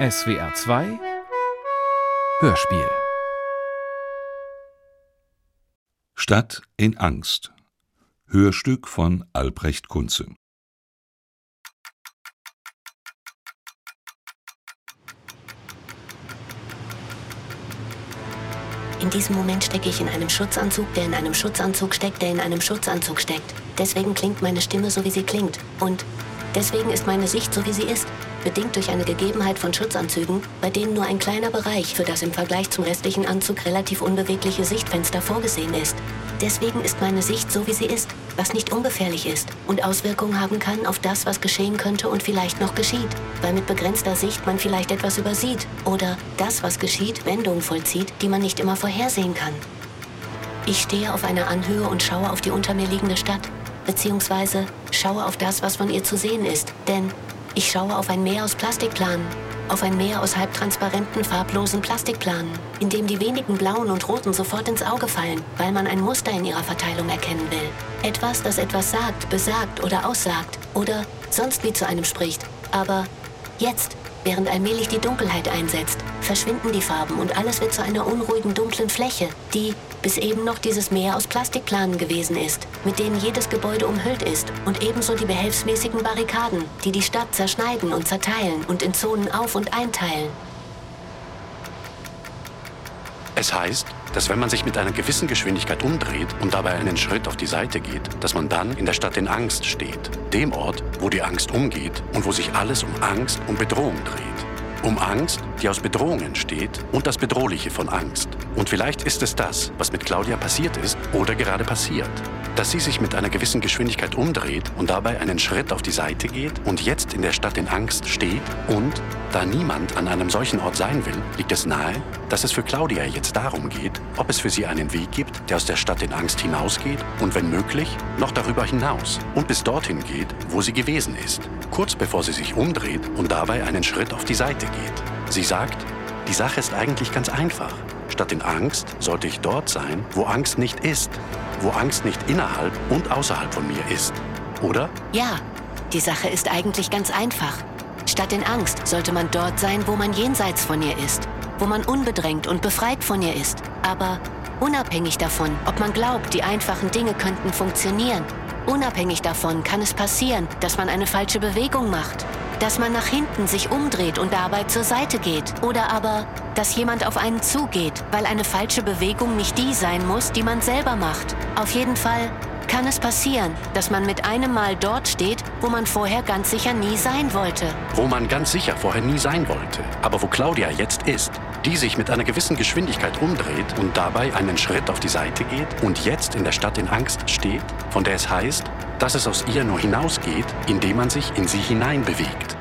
SWR 2 Hörspiel Stadt in Angst Hörstück von Albrecht Kunze In diesem Moment stecke ich in einem Schutzanzug, der in einem Schutzanzug steckt, der in einem Schutzanzug steckt. Deswegen klingt meine Stimme so, wie sie klingt. Und deswegen ist meine Sicht so, wie sie ist. Bedingt durch eine Gegebenheit von Schutzanzügen, bei denen nur ein kleiner Bereich für das im Vergleich zum restlichen Anzug relativ unbewegliche Sichtfenster vorgesehen ist. Deswegen ist meine Sicht so, wie sie ist, was nicht ungefährlich ist und Auswirkungen haben kann auf das, was geschehen könnte und vielleicht noch geschieht, weil mit begrenzter Sicht man vielleicht etwas übersieht oder das, was geschieht, Wendungen vollzieht, die man nicht immer vorhersehen kann. Ich stehe auf einer Anhöhe und schaue auf die unter mir liegende Stadt, beziehungsweise schaue auf das, was von ihr zu sehen ist, denn ich schaue auf ein Meer aus Plastikplanen, auf ein Meer aus halbtransparenten, farblosen Plastikplanen, in dem die wenigen blauen und roten sofort ins Auge fallen, weil man ein Muster in ihrer Verteilung erkennen will. Etwas, das etwas sagt, besagt oder aussagt oder sonst wie zu einem spricht. Aber jetzt, während allmählich die Dunkelheit einsetzt, verschwinden die Farben und alles wird zu einer unruhigen dunklen Fläche, die bis eben noch dieses Meer aus Plastikplanen gewesen ist, mit denen jedes Gebäude umhüllt ist und ebenso die behelfsmäßigen Barrikaden, die die Stadt zerschneiden und zerteilen und in Zonen auf- und einteilen. Es heißt, dass wenn man sich mit einer gewissen Geschwindigkeit umdreht und dabei einen Schritt auf die Seite geht, dass man dann in der Stadt in Angst steht. Dem Ort, wo die Angst umgeht und wo sich alles um Angst und Bedrohung dreht. Um Angst, die aus Bedrohung entsteht und das Bedrohliche von Angst. Und vielleicht ist es das, was mit Claudia passiert ist oder gerade passiert. Dass sie sich mit einer gewissen Geschwindigkeit umdreht und dabei einen Schritt auf die Seite geht und jetzt in der Stadt in Angst steht und, da niemand an einem solchen Ort sein will, liegt es nahe, dass es für Claudia jetzt darum geht, ob es für sie einen Weg gibt, der aus der Stadt in Angst hinausgeht und wenn möglich, noch darüber hinaus und bis dorthin geht, wo sie gewesen ist, kurz bevor sie sich umdreht und dabei einen Schritt auf die Seite geht. Sie sagt, die Sache ist eigentlich ganz einfach. Statt in Angst sollte ich dort sein, wo Angst nicht ist, wo Angst nicht innerhalb und außerhalb von mir ist. Oder? Ja, die Sache ist eigentlich ganz einfach. Statt in Angst sollte man dort sein, wo man jenseits von ihr ist, wo man unbedrängt und befreit von ihr ist. Aber unabhängig davon, ob man glaubt, die einfachen Dinge könnten funktionieren, unabhängig davon kann es passieren, dass man eine falsche Bewegung macht, dass man nach hinten sich umdreht und dabei zur Seite geht. Oder aber, dass jemand auf einen zugeht, weil eine falsche Bewegung nicht die sein muss, die man selber macht. Auf jeden Fall kann es passieren, dass man mit einem Mal dort steht, wo man vorher ganz sicher nie sein wollte. Wo man ganz sicher vorher nie sein wollte, aber wo Claudia jetzt ist, die sich mit einer gewissen Geschwindigkeit umdreht und dabei einen Schritt auf die Seite geht und jetzt in der Stadt in Angst steht, von der es heißt, dass es aus ihr nur hinausgeht, indem man sich in sie hineinbewegt.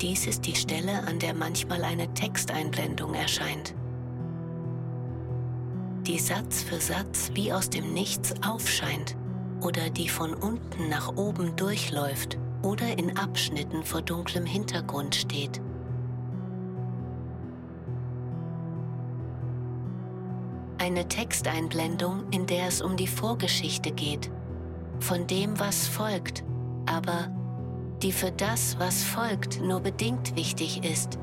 Dies ist die Stelle, an der manchmal eine Texteinblendung erscheint, die Satz für Satz wie aus dem Nichts aufscheint oder die von unten nach oben durchläuft oder in Abschnitten vor dunklem Hintergrund steht. Eine Texteinblendung, in der es um die Vorgeschichte geht, von dem, was folgt, aber die für das, was folgt, nur bedingt wichtig ist,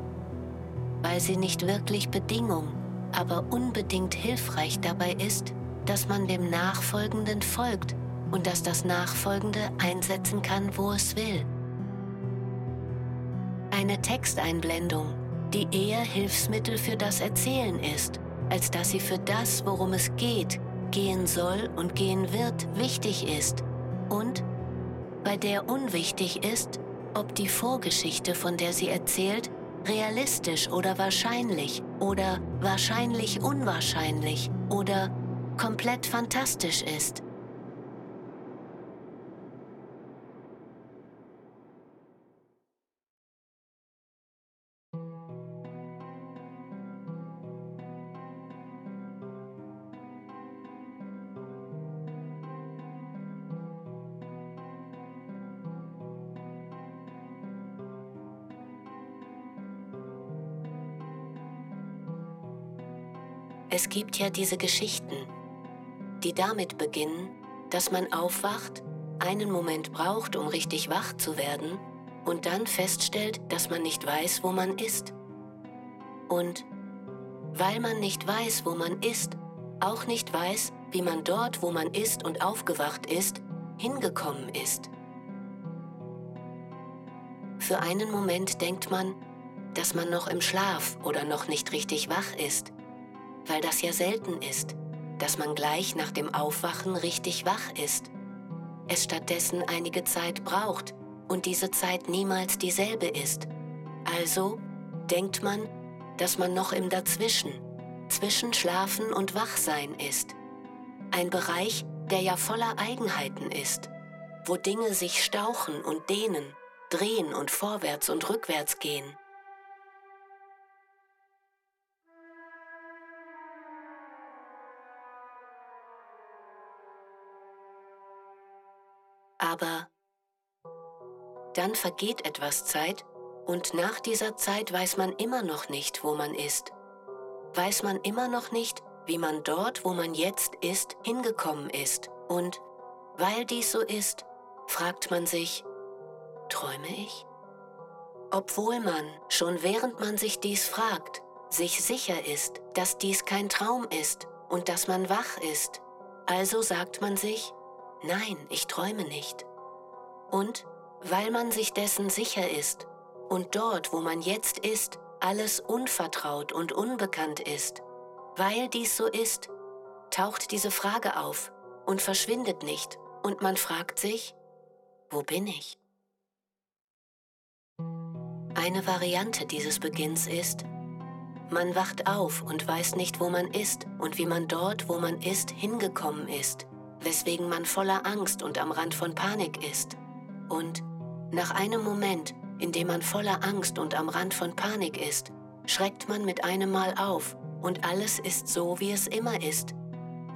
weil sie nicht wirklich Bedingung, aber unbedingt hilfreich dabei ist, dass man dem Nachfolgenden folgt und dass das Nachfolgende einsetzen kann, wo es will. Eine Texteinblendung, die eher Hilfsmittel für das Erzählen ist, als dass sie für das, worum es geht, gehen soll und gehen wird, wichtig ist und bei der unwichtig ist, ob die Vorgeschichte, von der sie erzählt, realistisch oder wahrscheinlich oder wahrscheinlich unwahrscheinlich oder komplett fantastisch ist. Es gibt ja diese Geschichten, die damit beginnen, dass man aufwacht, einen Moment braucht, um richtig wach zu werden und dann feststellt, dass man nicht weiß, wo man ist. Und weil man nicht weiß, wo man ist, auch nicht weiß, wie man dort, wo man ist und aufgewacht ist, hingekommen ist. Für einen Moment denkt man, dass man noch im Schlaf oder noch nicht richtig wach ist, weil das ja selten ist, dass man gleich nach dem Aufwachen richtig wach ist. Es stattdessen einige Zeit braucht und diese Zeit niemals dieselbe ist. Also denkt man, dass man noch im Dazwischen, zwischen Schlafen und Wachsein ist. Ein Bereich, der ja voller Eigenheiten ist, wo Dinge sich stauchen und dehnen, drehen und vorwärts und rückwärts gehen. Aber dann vergeht etwas Zeit und nach dieser Zeit weiß man immer noch nicht, wo man ist. Weiß man immer noch nicht, wie man dort, wo man jetzt ist, hingekommen ist. Und weil dies so ist, fragt man sich, träume ich? Obwohl man, schon während man sich dies fragt, sich sicher ist, dass dies kein Traum ist und dass man wach ist, also sagt man sich, nein, ich träume nicht. Und weil man sich dessen sicher ist und dort, wo man jetzt ist, alles unvertraut und unbekannt ist, weil dies so ist, taucht diese Frage auf und verschwindet nicht und man fragt sich, wo bin ich? Eine Variante dieses Beginns ist, man wacht auf und weiß nicht, wo man ist und wie man dort, wo man ist, hingekommen ist, weswegen man voller Angst und am Rand von Panik ist. Und nach einem Moment, in dem man voller Angst und am Rand von Panik ist, schreckt man mit einem Mal auf und alles ist so, wie es immer ist.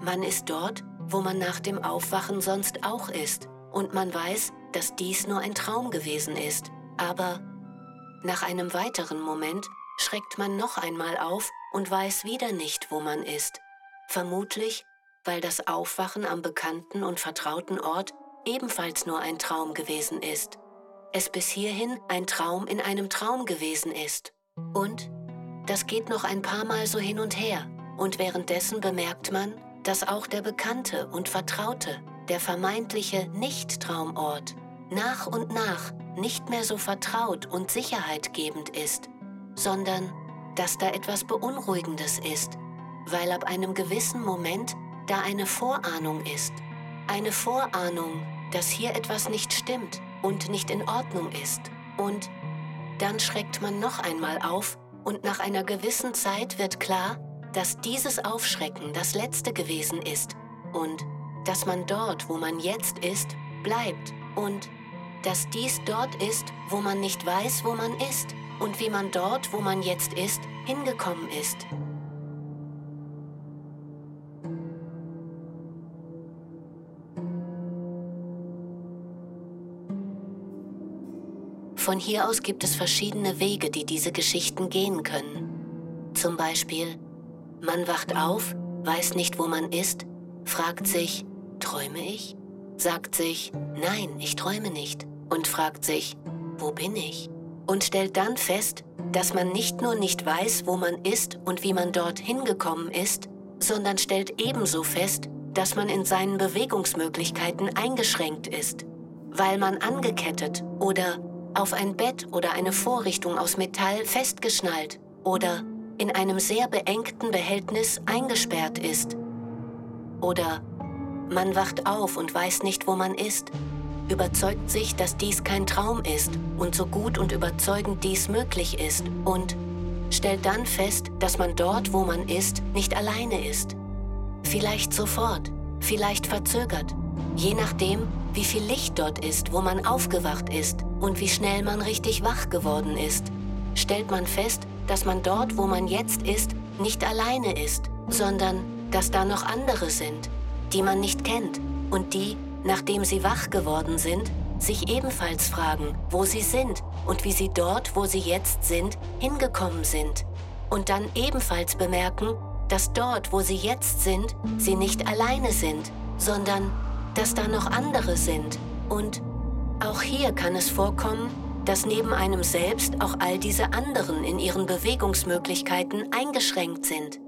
Man ist dort, wo man nach dem Aufwachen sonst auch ist und man weiß, dass dies nur ein Traum gewesen ist. Aber nach einem weiteren Moment schreckt man noch einmal auf und weiß wieder nicht, wo man ist. Vermutlich, weil das Aufwachen am bekannten und vertrauten Ort ebenfalls nur ein Traum gewesen ist. Es bis hierhin ein Traum in einem Traum gewesen ist. Und das geht noch ein paar Mal so hin und her. Und währenddessen bemerkt man, dass auch der bekannte und vertraute, der vermeintliche Nicht-Traumort, nach und nach nicht mehr so vertraut und sicherheitgebend ist, sondern dass da etwas Beunruhigendes ist, weil ab einem gewissen Moment da eine Vorahnung ist. Eine Vorahnung, dass hier etwas nicht stimmt und nicht in Ordnung ist. Und dann schreckt man noch einmal auf und nach einer gewissen Zeit wird klar, dass dieses Aufschrecken das letzte gewesen ist und dass man dort, wo man jetzt ist, bleibt und dass dies dort ist, wo man nicht weiß, wo man ist und wie man dort, wo man jetzt ist, hingekommen ist. Von hier aus gibt es verschiedene Wege, die diese Geschichten gehen können. Zum Beispiel, man wacht auf, weiß nicht, wo man ist, fragt sich, träume ich? Sagt sich, nein, ich träume nicht und fragt sich, wo bin ich? Und stellt dann fest, dass man nicht nur nicht weiß, wo man ist und wie man dort hingekommen ist, sondern stellt ebenso fest, dass man in seinen Bewegungsmöglichkeiten eingeschränkt ist, weil man angekettet oder auf ein Bett oder eine Vorrichtung aus Metall festgeschnallt oder in einem sehr beengten Behältnis eingesperrt ist. Oder man wacht auf und weiß nicht, wo man ist, überzeugt sich, dass dies kein Traum ist und so gut und überzeugend dies möglich ist und stellt dann fest, dass man dort, wo man ist, nicht alleine ist. Vielleicht sofort, vielleicht verzögert, je nachdem, wie viel Licht dort ist, wo man aufgewacht ist und wie schnell man richtig wach geworden ist, stellt man fest, dass man dort, wo man jetzt ist, nicht alleine ist, sondern dass da noch andere sind, die man nicht kennt und die, nachdem sie wach geworden sind, sich ebenfalls fragen, wo sie sind und wie sie dort, wo sie jetzt sind, hingekommen sind. Und dann ebenfalls bemerken, dass dort, wo sie jetzt sind, sie nicht alleine sind, sondern dass da noch andere sind. Und auch hier kann es vorkommen, dass neben einem selbst auch all diese anderen in ihren Bewegungsmöglichkeiten eingeschränkt sind,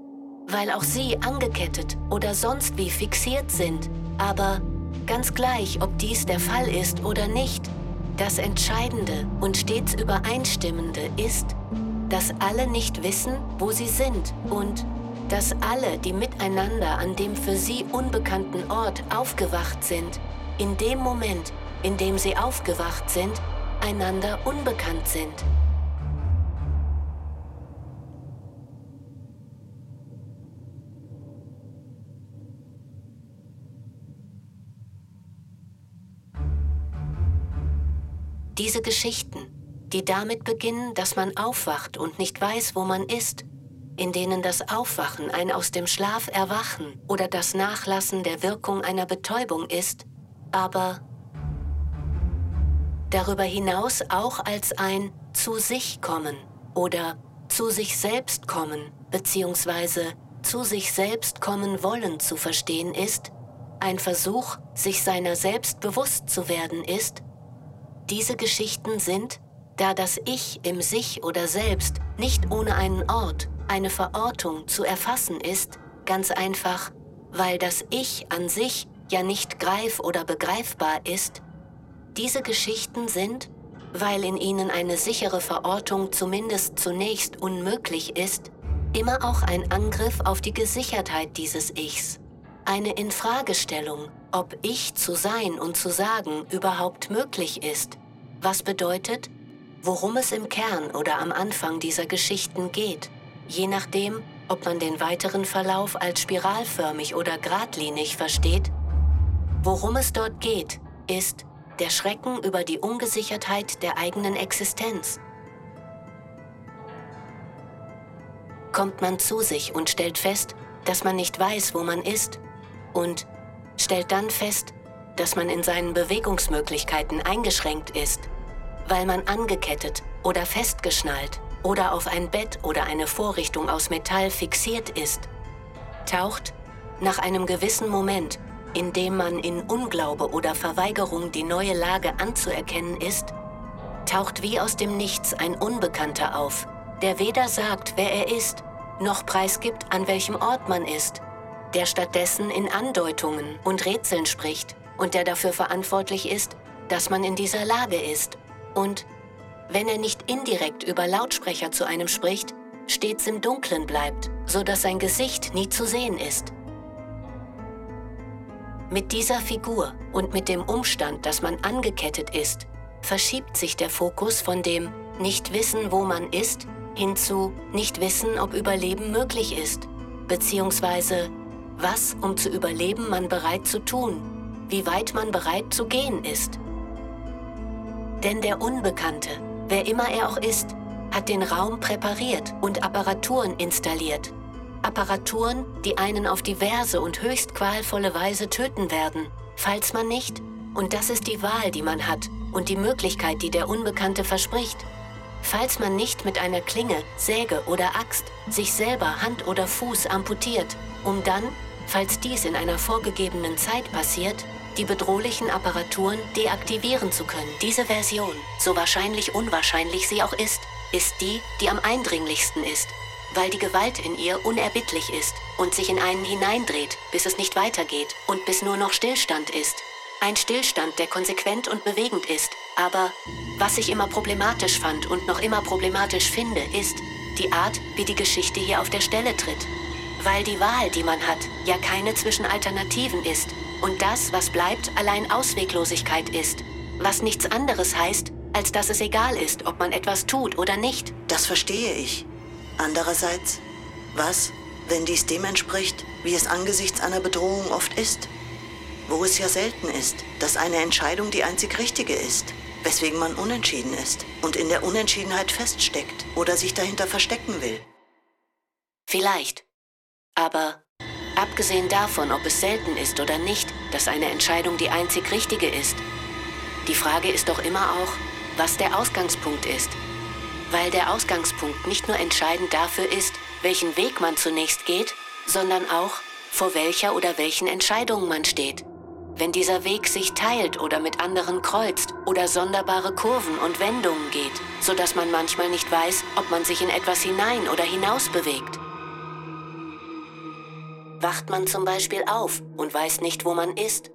weil auch sie angekettet oder sonst wie fixiert sind. Aber ganz gleich, ob dies der Fall ist oder nicht, das Entscheidende und stets Übereinstimmende ist, dass alle nicht wissen, wo sie sind und dass alle, die miteinander an dem für sie unbekannten Ort aufgewacht sind, in dem Moment, in dem sie aufgewacht sind, einander unbekannt sind. Diese Geschichten, die damit beginnen, dass man aufwacht und nicht weiß, wo man ist, in denen das Aufwachen ein aus dem Schlaf erwachen oder das Nachlassen der Wirkung einer Betäubung ist, aber darüber hinaus auch als ein zu sich kommen oder zu sich selbst kommen bzw. zu sich selbst kommen wollen zu verstehen ist, ein Versuch, sich seiner selbst bewusst zu werden ist, diese Geschichten sind, da das Ich im Sich oder Selbst nicht ohne einen Ort, eine Verortung zu erfassen ist, ganz einfach, weil das Ich an sich ja nicht greif oder begreifbar ist, diese Geschichten sind, weil in ihnen eine sichere Verortung zumindest zunächst unmöglich ist, immer auch ein Angriff auf die Gesichertheit dieses Ichs, eine Infragestellung, ob Ich zu sein und zu sagen überhaupt möglich ist, was bedeutet, worum es im Kern oder am Anfang dieser Geschichten geht, je nachdem, ob man den weiteren Verlauf als spiralförmig oder geradlinig versteht. Worum es dort geht, ist der Schrecken über die Ungesichertheit der eigenen Existenz. Kommt man zu sich und stellt fest, dass man nicht weiß, wo man ist, und stellt dann fest, dass man in seinen Bewegungsmöglichkeiten eingeschränkt ist, weil man angekettet oder festgeschnallt oder auf ein Bett oder eine Vorrichtung aus Metall fixiert ist, taucht nach einem gewissen Moment, in dem man in Unglaube oder Verweigerung die neue Lage anzuerkennen ist, taucht wie aus dem Nichts ein Unbekannter auf, der weder sagt, wer er ist, noch preisgibt, an welchem Ort man ist, der stattdessen in Andeutungen und Rätseln spricht und der dafür verantwortlich ist, dass man in dieser Lage ist. Und wenn er nicht indirekt über Lautsprecher zu einem spricht, stets im Dunklen bleibt, so dass sein Gesicht nie zu sehen ist. Mit dieser Figur und mit dem Umstand, dass man angekettet ist, verschiebt sich der Fokus von dem Nicht-Wissen, wo man ist, hin zu Nicht-Wissen, ob Überleben möglich ist, beziehungsweise was, um zu überleben, man bereit zu tun wie weit man bereit zu gehen ist. Denn der Unbekannte, wer immer er auch ist, hat den Raum präpariert und Apparaturen installiert. Apparaturen, die einen auf diverse und höchst qualvolle Weise töten werden, falls man nicht, und das ist die Wahl, die man hat und die Möglichkeit, die der Unbekannte verspricht, falls man nicht mit einer Klinge, Säge oder Axt sich selber Hand oder Fuß amputiert, um dann, falls dies in einer vorgegebenen Zeit passiert, die bedrohlichen Apparaturen deaktivieren zu können. Diese Version, so wahrscheinlich unwahrscheinlich sie auch ist, ist die, die am eindringlichsten ist, weil die Gewalt in ihr unerbittlich ist und sich in einen hineindreht, bis es nicht weitergeht und bis nur noch Stillstand ist. Ein Stillstand, der konsequent und bewegend ist. Aber was ich immer problematisch fand und noch immer problematisch finde, ist die Art, wie die Geschichte hier auf der Stelle tritt. Weil die Wahl, die man hat, ja keine zwischen Alternativen ist, und das, was bleibt, allein Ausweglosigkeit ist, was nichts anderes heißt, als dass es egal ist, ob man etwas tut oder nicht. Das verstehe ich. Andererseits, was, wenn dies dem entspricht, wie es angesichts einer Bedrohung oft ist? Wo es ja selten ist, dass eine Entscheidung die einzig richtige ist, weswegen man unentschieden ist und in der Unentschiedenheit feststeckt oder sich dahinter verstecken will. Vielleicht. Aber Abgesehen davon, ob es selten ist oder nicht, dass eine Entscheidung die einzig richtige ist. Die Frage ist doch immer auch, was der Ausgangspunkt ist. Weil der Ausgangspunkt nicht nur entscheidend dafür ist, welchen Weg man zunächst geht, sondern auch, vor welcher oder welchen Entscheidungen man steht. Wenn dieser Weg sich teilt oder mit anderen kreuzt oder sonderbare Kurven und Wendungen geht, sodass man manchmal nicht weiß, ob man sich in etwas hinein oder hinaus bewegt. Wacht man zum Beispiel auf und weiß nicht, wo man ist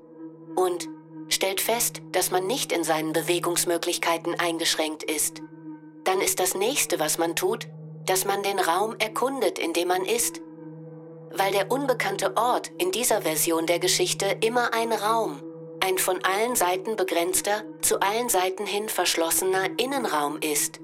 und stellt fest, dass man nicht in seinen Bewegungsmöglichkeiten eingeschränkt ist, dann ist das nächste, was man tut, dass man den Raum erkundet, in dem man ist weil der unbekannte Ort in dieser Version der Geschichte immer ein Raum, ein von allen Seiten begrenzter, zu allen Seiten hin verschlossener Innenraum ist.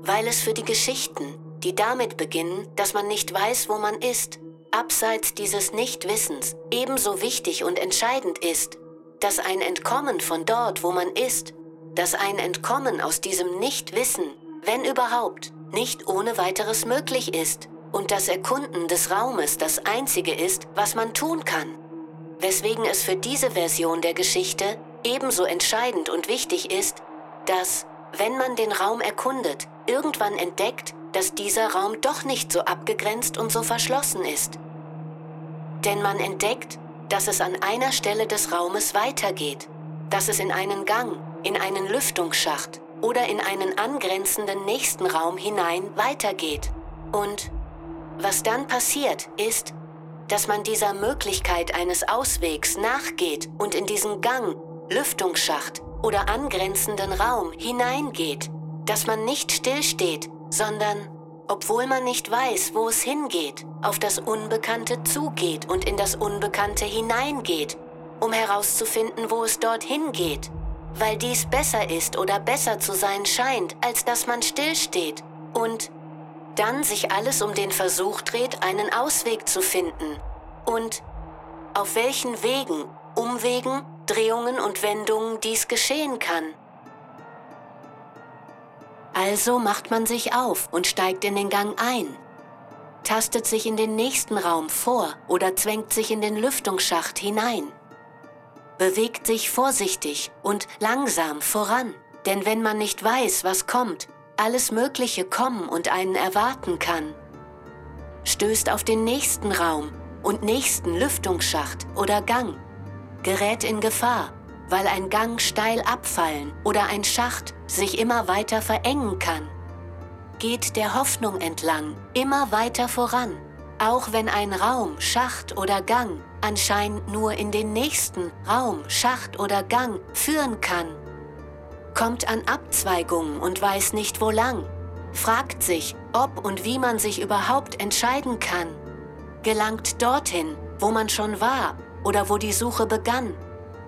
Weil es für die Geschichten, die damit beginnen, dass man nicht weiß, wo man ist, abseits dieses Nichtwissens ebenso wichtig und entscheidend ist, dass ein Entkommen von dort, wo man ist, dass ein Entkommen aus diesem Nichtwissen, wenn überhaupt, nicht ohne weiteres möglich ist und das Erkunden des Raumes das Einzige ist, was man tun kann. Weswegen es für diese Version der Geschichte ebenso entscheidend und wichtig ist, dass, wenn man den Raum erkundet, irgendwann entdeckt, dass dieser Raum doch nicht so abgegrenzt und so verschlossen ist. Denn man entdeckt, dass es an einer Stelle des Raumes weitergeht, dass es in einen Gang, in einen Lüftungsschacht oder in einen angrenzenden nächsten Raum hinein weitergeht. Und was dann passiert, ist, dass man dieser Möglichkeit eines Auswegs nachgeht und in diesen Gang, Lüftungsschacht oder angrenzenden Raum hineingeht, dass man nicht stillsteht, sondern, obwohl man nicht weiß, wo es hingeht, auf das Unbekannte zugeht und in das Unbekannte hineingeht, um herauszufinden, wo es dorthin geht, weil dies besser ist oder besser zu sein scheint, als dass man stillsteht und dann sich alles um den Versuch dreht, einen Ausweg zu finden und auf welchen Wegen, Umwegen, Drehungen und Wendungen dies geschehen kann. Also macht man sich auf und steigt in den Gang ein, tastet sich in den nächsten Raum vor oder zwängt sich in den Lüftungsschacht hinein, bewegt sich vorsichtig und langsam voran, denn wenn man nicht weiß, was kommt, alles Mögliche kommen und einen erwarten kann. Stößt auf den nächsten Raum und nächsten Lüftungsschacht oder Gang, gerät in Gefahr, weil ein Gang steil abfallen oder ein Schacht sich immer weiter verengen kann. Geht der Hoffnung entlang, immer weiter voran, auch wenn ein Raum, Schacht oder Gang anscheinend nur in den nächsten Raum, Schacht oder Gang führen kann. Kommt an Abzweigungen und weiß nicht wo lang, fragt sich, ob und wie man sich überhaupt entscheiden kann, gelangt dorthin, wo man schon war oder wo die Suche begann,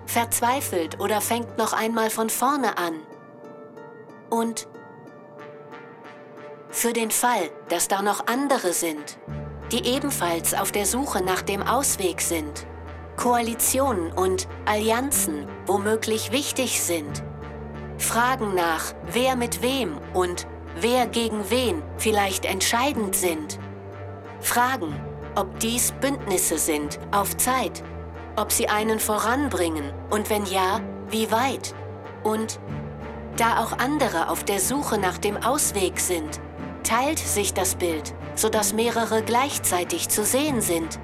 verzweifelt oder fängt noch einmal von vorne an. Und für den Fall, dass da noch andere sind, die ebenfalls auf der Suche nach dem Ausweg sind, Koalitionen und Allianzen womöglich wichtig sind, Fragen nach, wer mit wem und wer gegen wen vielleicht entscheidend sind. Fragen, ob dies Bündnisse sind auf Zeit, ob sie einen voranbringen und wenn ja, wie weit. Und da auch andere auf der Suche nach dem Ausweg sind, teilt sich das Bild, sodass mehrere gleichzeitig zu sehen sind,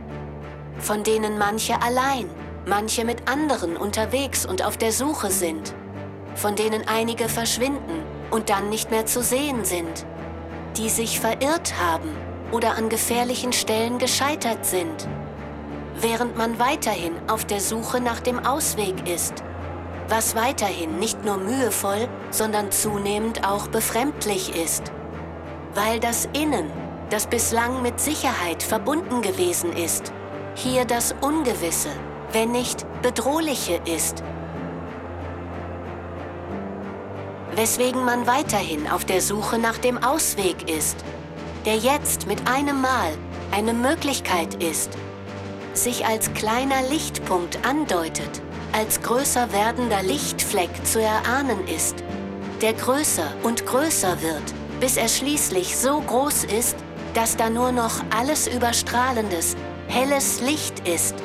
von denen manche allein, manche mit anderen unterwegs und auf der Suche sind von denen einige verschwinden und dann nicht mehr zu sehen sind, die sich verirrt haben oder an gefährlichen Stellen gescheitert sind, während man weiterhin auf der Suche nach dem Ausweg ist, was weiterhin nicht nur mühevoll, sondern zunehmend auch befremdlich ist, weil das Innen, das bislang mit Sicherheit verbunden gewesen ist, hier das Ungewisse, wenn nicht bedrohliche ist. Weswegen man weiterhin auf der Suche nach dem Ausweg ist, der jetzt mit einem Mal eine Möglichkeit ist, sich als kleiner Lichtpunkt andeutet, als größer werdender Lichtfleck zu erahnen ist, der größer und größer wird, bis er schließlich so groß ist, dass da nur noch alles überstrahlendes, helles Licht ist,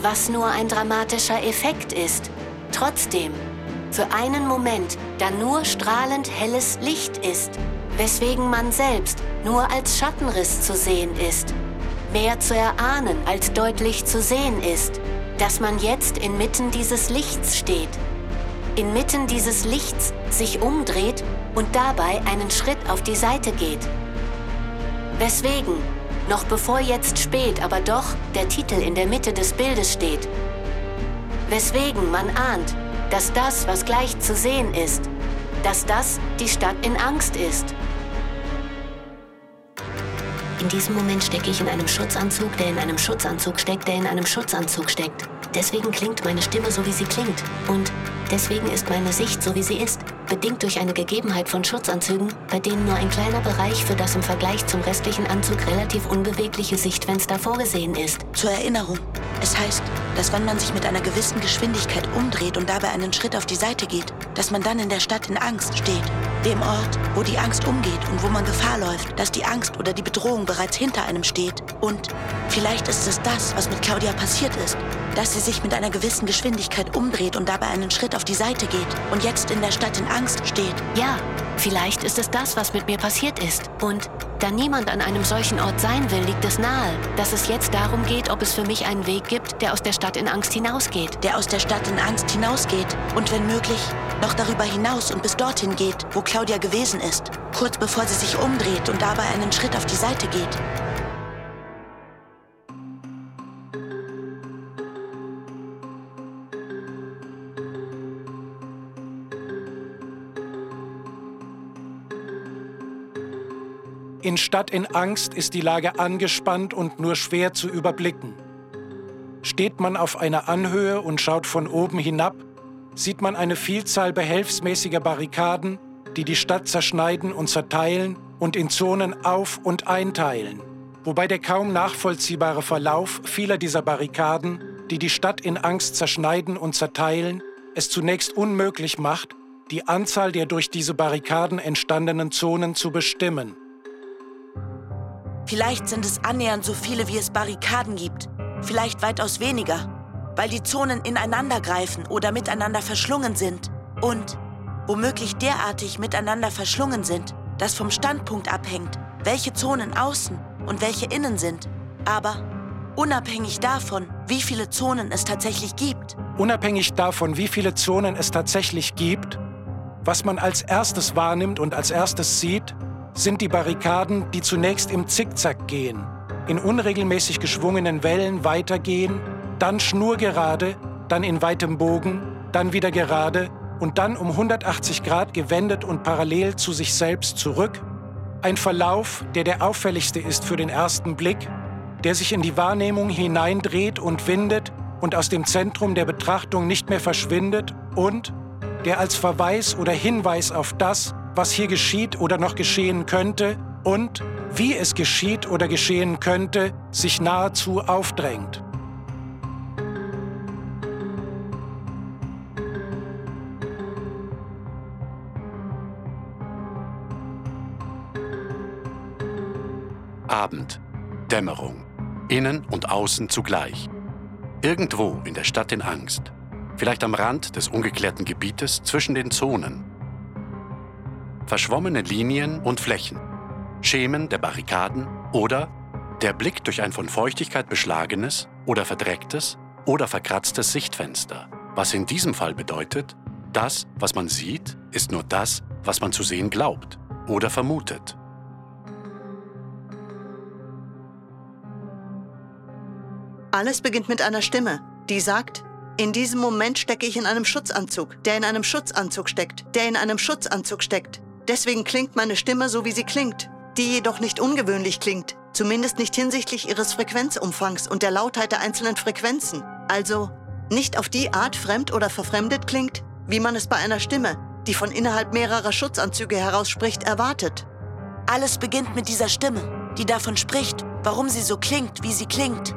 was nur ein dramatischer Effekt ist, trotzdem für einen Moment da nur strahlend helles Licht ist, weswegen man selbst nur als Schattenriss zu sehen ist, mehr zu erahnen als deutlich zu sehen ist, dass man jetzt inmitten dieses Lichts steht, inmitten dieses Lichts sich umdreht und dabei einen Schritt auf die Seite geht. Weswegen, noch bevor jetzt spät, aber doch der Titel in der Mitte des Bildes steht. Weswegen man ahnt, dass das, was gleich zu sehen ist, dass das die Stadt in Angst ist. In diesem Moment stecke ich in einem Schutzanzug, der in einem Schutzanzug steckt, der in einem Schutzanzug steckt. Deswegen klingt meine Stimme so, wie sie klingt. Und deswegen ist meine Sicht so, wie sie ist, bedingt durch eine Gegebenheit von Schutzanzügen, bei denen nur ein kleiner Bereich für das im Vergleich zum restlichen Anzug relativ unbewegliche Sichtfenster vorgesehen ist. Zur Erinnerung, es heißt, dass wenn man sich mit einer gewissen Geschwindigkeit umdreht und dabei einen Schritt auf die Seite geht, dass man dann in der Stadt in Angst steht. Dem Ort, wo die Angst umgeht und wo man Gefahr läuft, dass die Angst oder die Bedrohung bereits hinter einem steht. Und vielleicht ist es das, was mit Claudia passiert ist, dass sie sich mit einer gewissen Geschwindigkeit umdreht und dabei einen Schritt auf die Seite geht und jetzt in der Stadt in Angst steht. Ja, vielleicht ist es das, was mit mir passiert ist. Und da niemand an einem solchen Ort sein will, liegt es nahe, dass es jetzt darum geht, ob es für mich einen Weg gibt, der aus der Stadt in Angst hinausgeht. Der aus der Stadt in Angst hinausgeht und wenn möglich noch darüber hinaus und bis dorthin geht, wo Claudia gewesen ist, kurz bevor sie sich umdreht und dabei einen Schritt auf die Seite geht. In Stadt in Angst ist die Lage angespannt und nur schwer zu überblicken. Steht man auf einer Anhöhe und schaut von oben hinab, sieht man eine Vielzahl behelfsmäßiger Barrikaden, die die Stadt zerschneiden und zerteilen und in Zonen auf- und einteilen. Wobei der kaum nachvollziehbare Verlauf vieler dieser Barrikaden, die die Stadt in Angst zerschneiden und zerteilen, es zunächst unmöglich macht, die Anzahl der durch diese Barrikaden entstandenen Zonen zu bestimmen. Vielleicht sind es annähernd so viele, wie es Barrikaden gibt. Vielleicht weitaus weniger, weil die Zonen ineinandergreifen oder miteinander verschlungen sind. Und womöglich derartig miteinander verschlungen sind, dass vom Standpunkt abhängt, welche Zonen außen und welche innen sind. Aber unabhängig davon, wie viele Zonen es tatsächlich gibt. Unabhängig davon, wie viele Zonen es tatsächlich gibt, was man als erstes wahrnimmt und als erstes sieht, sind die Barrikaden, die zunächst im Zickzack gehen, in unregelmäßig geschwungenen Wellen weitergehen, dann schnurgerade, dann in weitem Bogen, dann wieder gerade und dann um 180 Grad gewendet und parallel zu sich selbst zurück. Ein Verlauf, der der auffälligste ist für den ersten Blick, der sich in die Wahrnehmung hineindreht und windet und aus dem Zentrum der Betrachtung nicht mehr verschwindet und der als Verweis oder Hinweis auf das, was hier geschieht oder noch geschehen könnte und wie es geschieht oder geschehen könnte, sich nahezu aufdrängt. Abend, Dämmerung, innen und außen zugleich. Irgendwo in der Stadt in Angst, vielleicht am Rand des ungeklärten Gebietes zwischen den Zonen, verschwommene Linien und Flächen, Schemen der Barrikaden oder der Blick durch ein von Feuchtigkeit beschlagenes oder verdrecktes oder verkratztes Sichtfenster, was in diesem Fall bedeutet, das, was man sieht, ist nur das, was man zu sehen glaubt oder vermutet. Alles beginnt mit einer Stimme, die sagt, in diesem Moment stecke ich in einem Schutzanzug, der in einem Schutzanzug steckt, der in einem Schutzanzug steckt. Deswegen klingt meine Stimme so, wie sie klingt, die jedoch nicht ungewöhnlich klingt, zumindest nicht hinsichtlich ihres Frequenzumfangs und der Lautheit der einzelnen Frequenzen. Also nicht auf die Art fremd oder verfremdet klingt, wie man es bei einer Stimme, die von innerhalb mehrerer Schutzanzüge heraus spricht, erwartet. Alles beginnt mit dieser Stimme, die davon spricht, warum sie so klingt, wie sie klingt.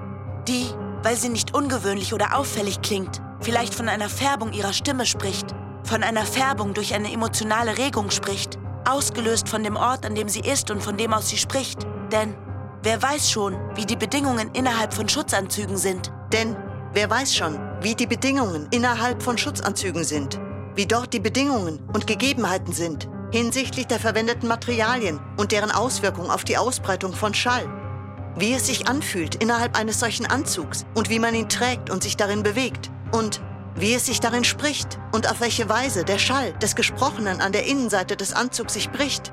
Die, weil sie nicht ungewöhnlich oder auffällig klingt, vielleicht von einer Färbung ihrer Stimme spricht, von einer Färbung durch eine emotionale Regung spricht, ausgelöst von dem Ort, an dem sie ist und von dem aus sie spricht. Denn wer weiß schon, wie die Bedingungen innerhalb von Schutzanzügen sind? Denn wer weiß schon, wie die Bedingungen innerhalb von Schutzanzügen sind, wie dort die Bedingungen und Gegebenheiten sind hinsichtlich der verwendeten Materialien und deren Auswirkung auf die Ausbreitung von Schall. wie es sich anfühlt innerhalb eines solchen Anzugs und wie man ihn trägt und sich darin bewegt und wie es sich darin spricht und auf welche Weise der Schall des Gesprochenen an der Innenseite des Anzugs sich bricht.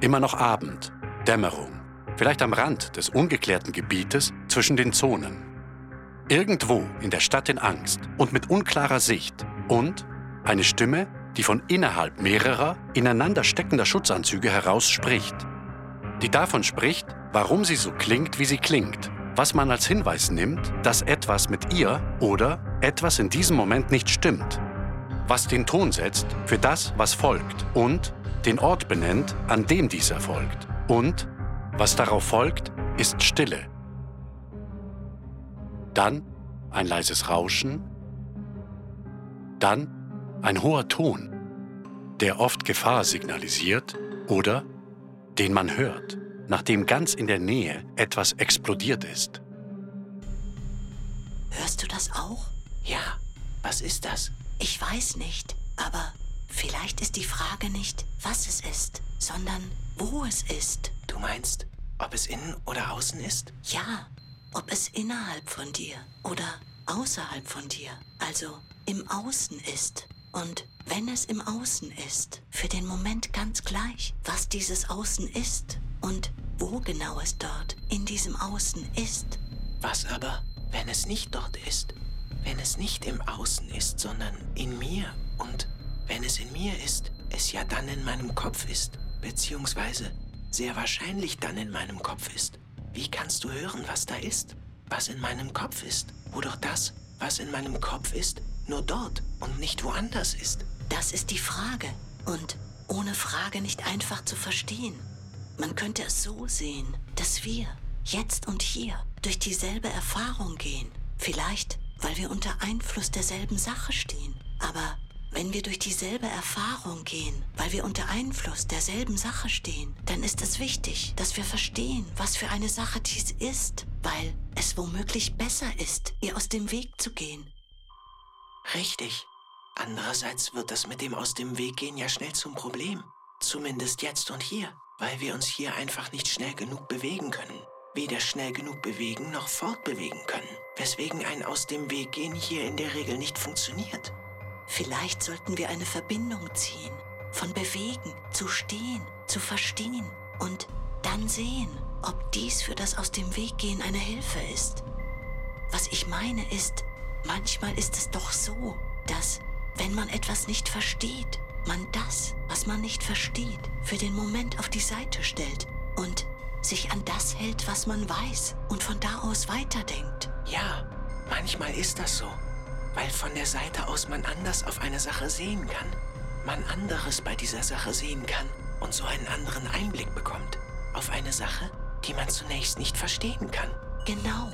Immer noch Abend, Dämmerung, vielleicht am Rand des ungeklärten Gebietes zwischen den Zonen. Irgendwo in der Stadt in Angst und mit unklarer Sicht und eine Stimme, die von innerhalb mehrerer, ineinander steckender Schutzanzüge heraus spricht. Die davon spricht, warum sie so klingt, wie sie klingt, was man als Hinweis nimmt, dass etwas mit ihr oder etwas in diesem Moment nicht stimmt, was den Ton setzt für das, was folgt und den Ort benennt, an dem dies erfolgt. Und was darauf folgt, ist Stille. Dann ein leises Rauschen. Dann ein hoher Ton, der oft Gefahr signalisiert oder den man hört, nachdem ganz in der Nähe etwas explodiert ist. Hörst du das auch? Ja, was ist das? Ich weiß nicht, aber Vielleicht ist die Frage nicht, was es ist, sondern wo es ist. Du meinst, ob es innen oder außen ist? Ja, ob es innerhalb von dir oder außerhalb von dir, also im Außen ist. Und wenn es im Außen ist, für den Moment ganz gleich, was dieses Außen ist und wo genau es dort in diesem Außen ist. Was aber, wenn es nicht dort ist? Wenn es nicht im Außen ist, sondern in mir und wenn es in mir ist, es ja dann in meinem Kopf ist, beziehungsweise sehr wahrscheinlich dann in meinem Kopf ist. Wie kannst du hören, was da ist? Was in meinem Kopf ist? Wo doch das, was in meinem Kopf ist, nur dort und nicht woanders ist? Das ist die Frage. Und ohne Frage nicht einfach zu verstehen. Man könnte es so sehen, dass wir jetzt und hier durch dieselbe Erfahrung gehen. Vielleicht, weil wir unter Einfluss derselben Sache stehen. Aber wenn wir durch dieselbe Erfahrung gehen, weil wir unter Einfluss derselben Sache stehen, dann ist es wichtig, dass wir verstehen, was für eine Sache dies ist, weil es womöglich besser ist, ihr aus dem Weg zu gehen. Richtig. Andererseits wird das mit dem aus dem Weg gehen ja schnell zum Problem. Zumindest jetzt und hier, weil wir uns hier einfach nicht schnell genug bewegen können. Weder schnell genug bewegen noch fortbewegen können. Weswegen ein aus dem Weg gehen hier in der Regel nicht funktioniert. Vielleicht sollten wir eine Verbindung ziehen, von bewegen, zu stehen, zu verstehen und dann sehen, ob dies für das aus dem Weg gehen eine Hilfe ist. Was ich meine ist, manchmal ist es doch so, dass, wenn man etwas nicht versteht, man das, was man nicht versteht, für den Moment auf die Seite stellt und sich an das hält, was man weiß und von da aus weiterdenkt. Ja, manchmal ist das so weil von der Seite aus man anders auf eine Sache sehen kann, man anderes bei dieser Sache sehen kann und so einen anderen Einblick bekommt auf eine Sache, die man zunächst nicht verstehen kann. Genau,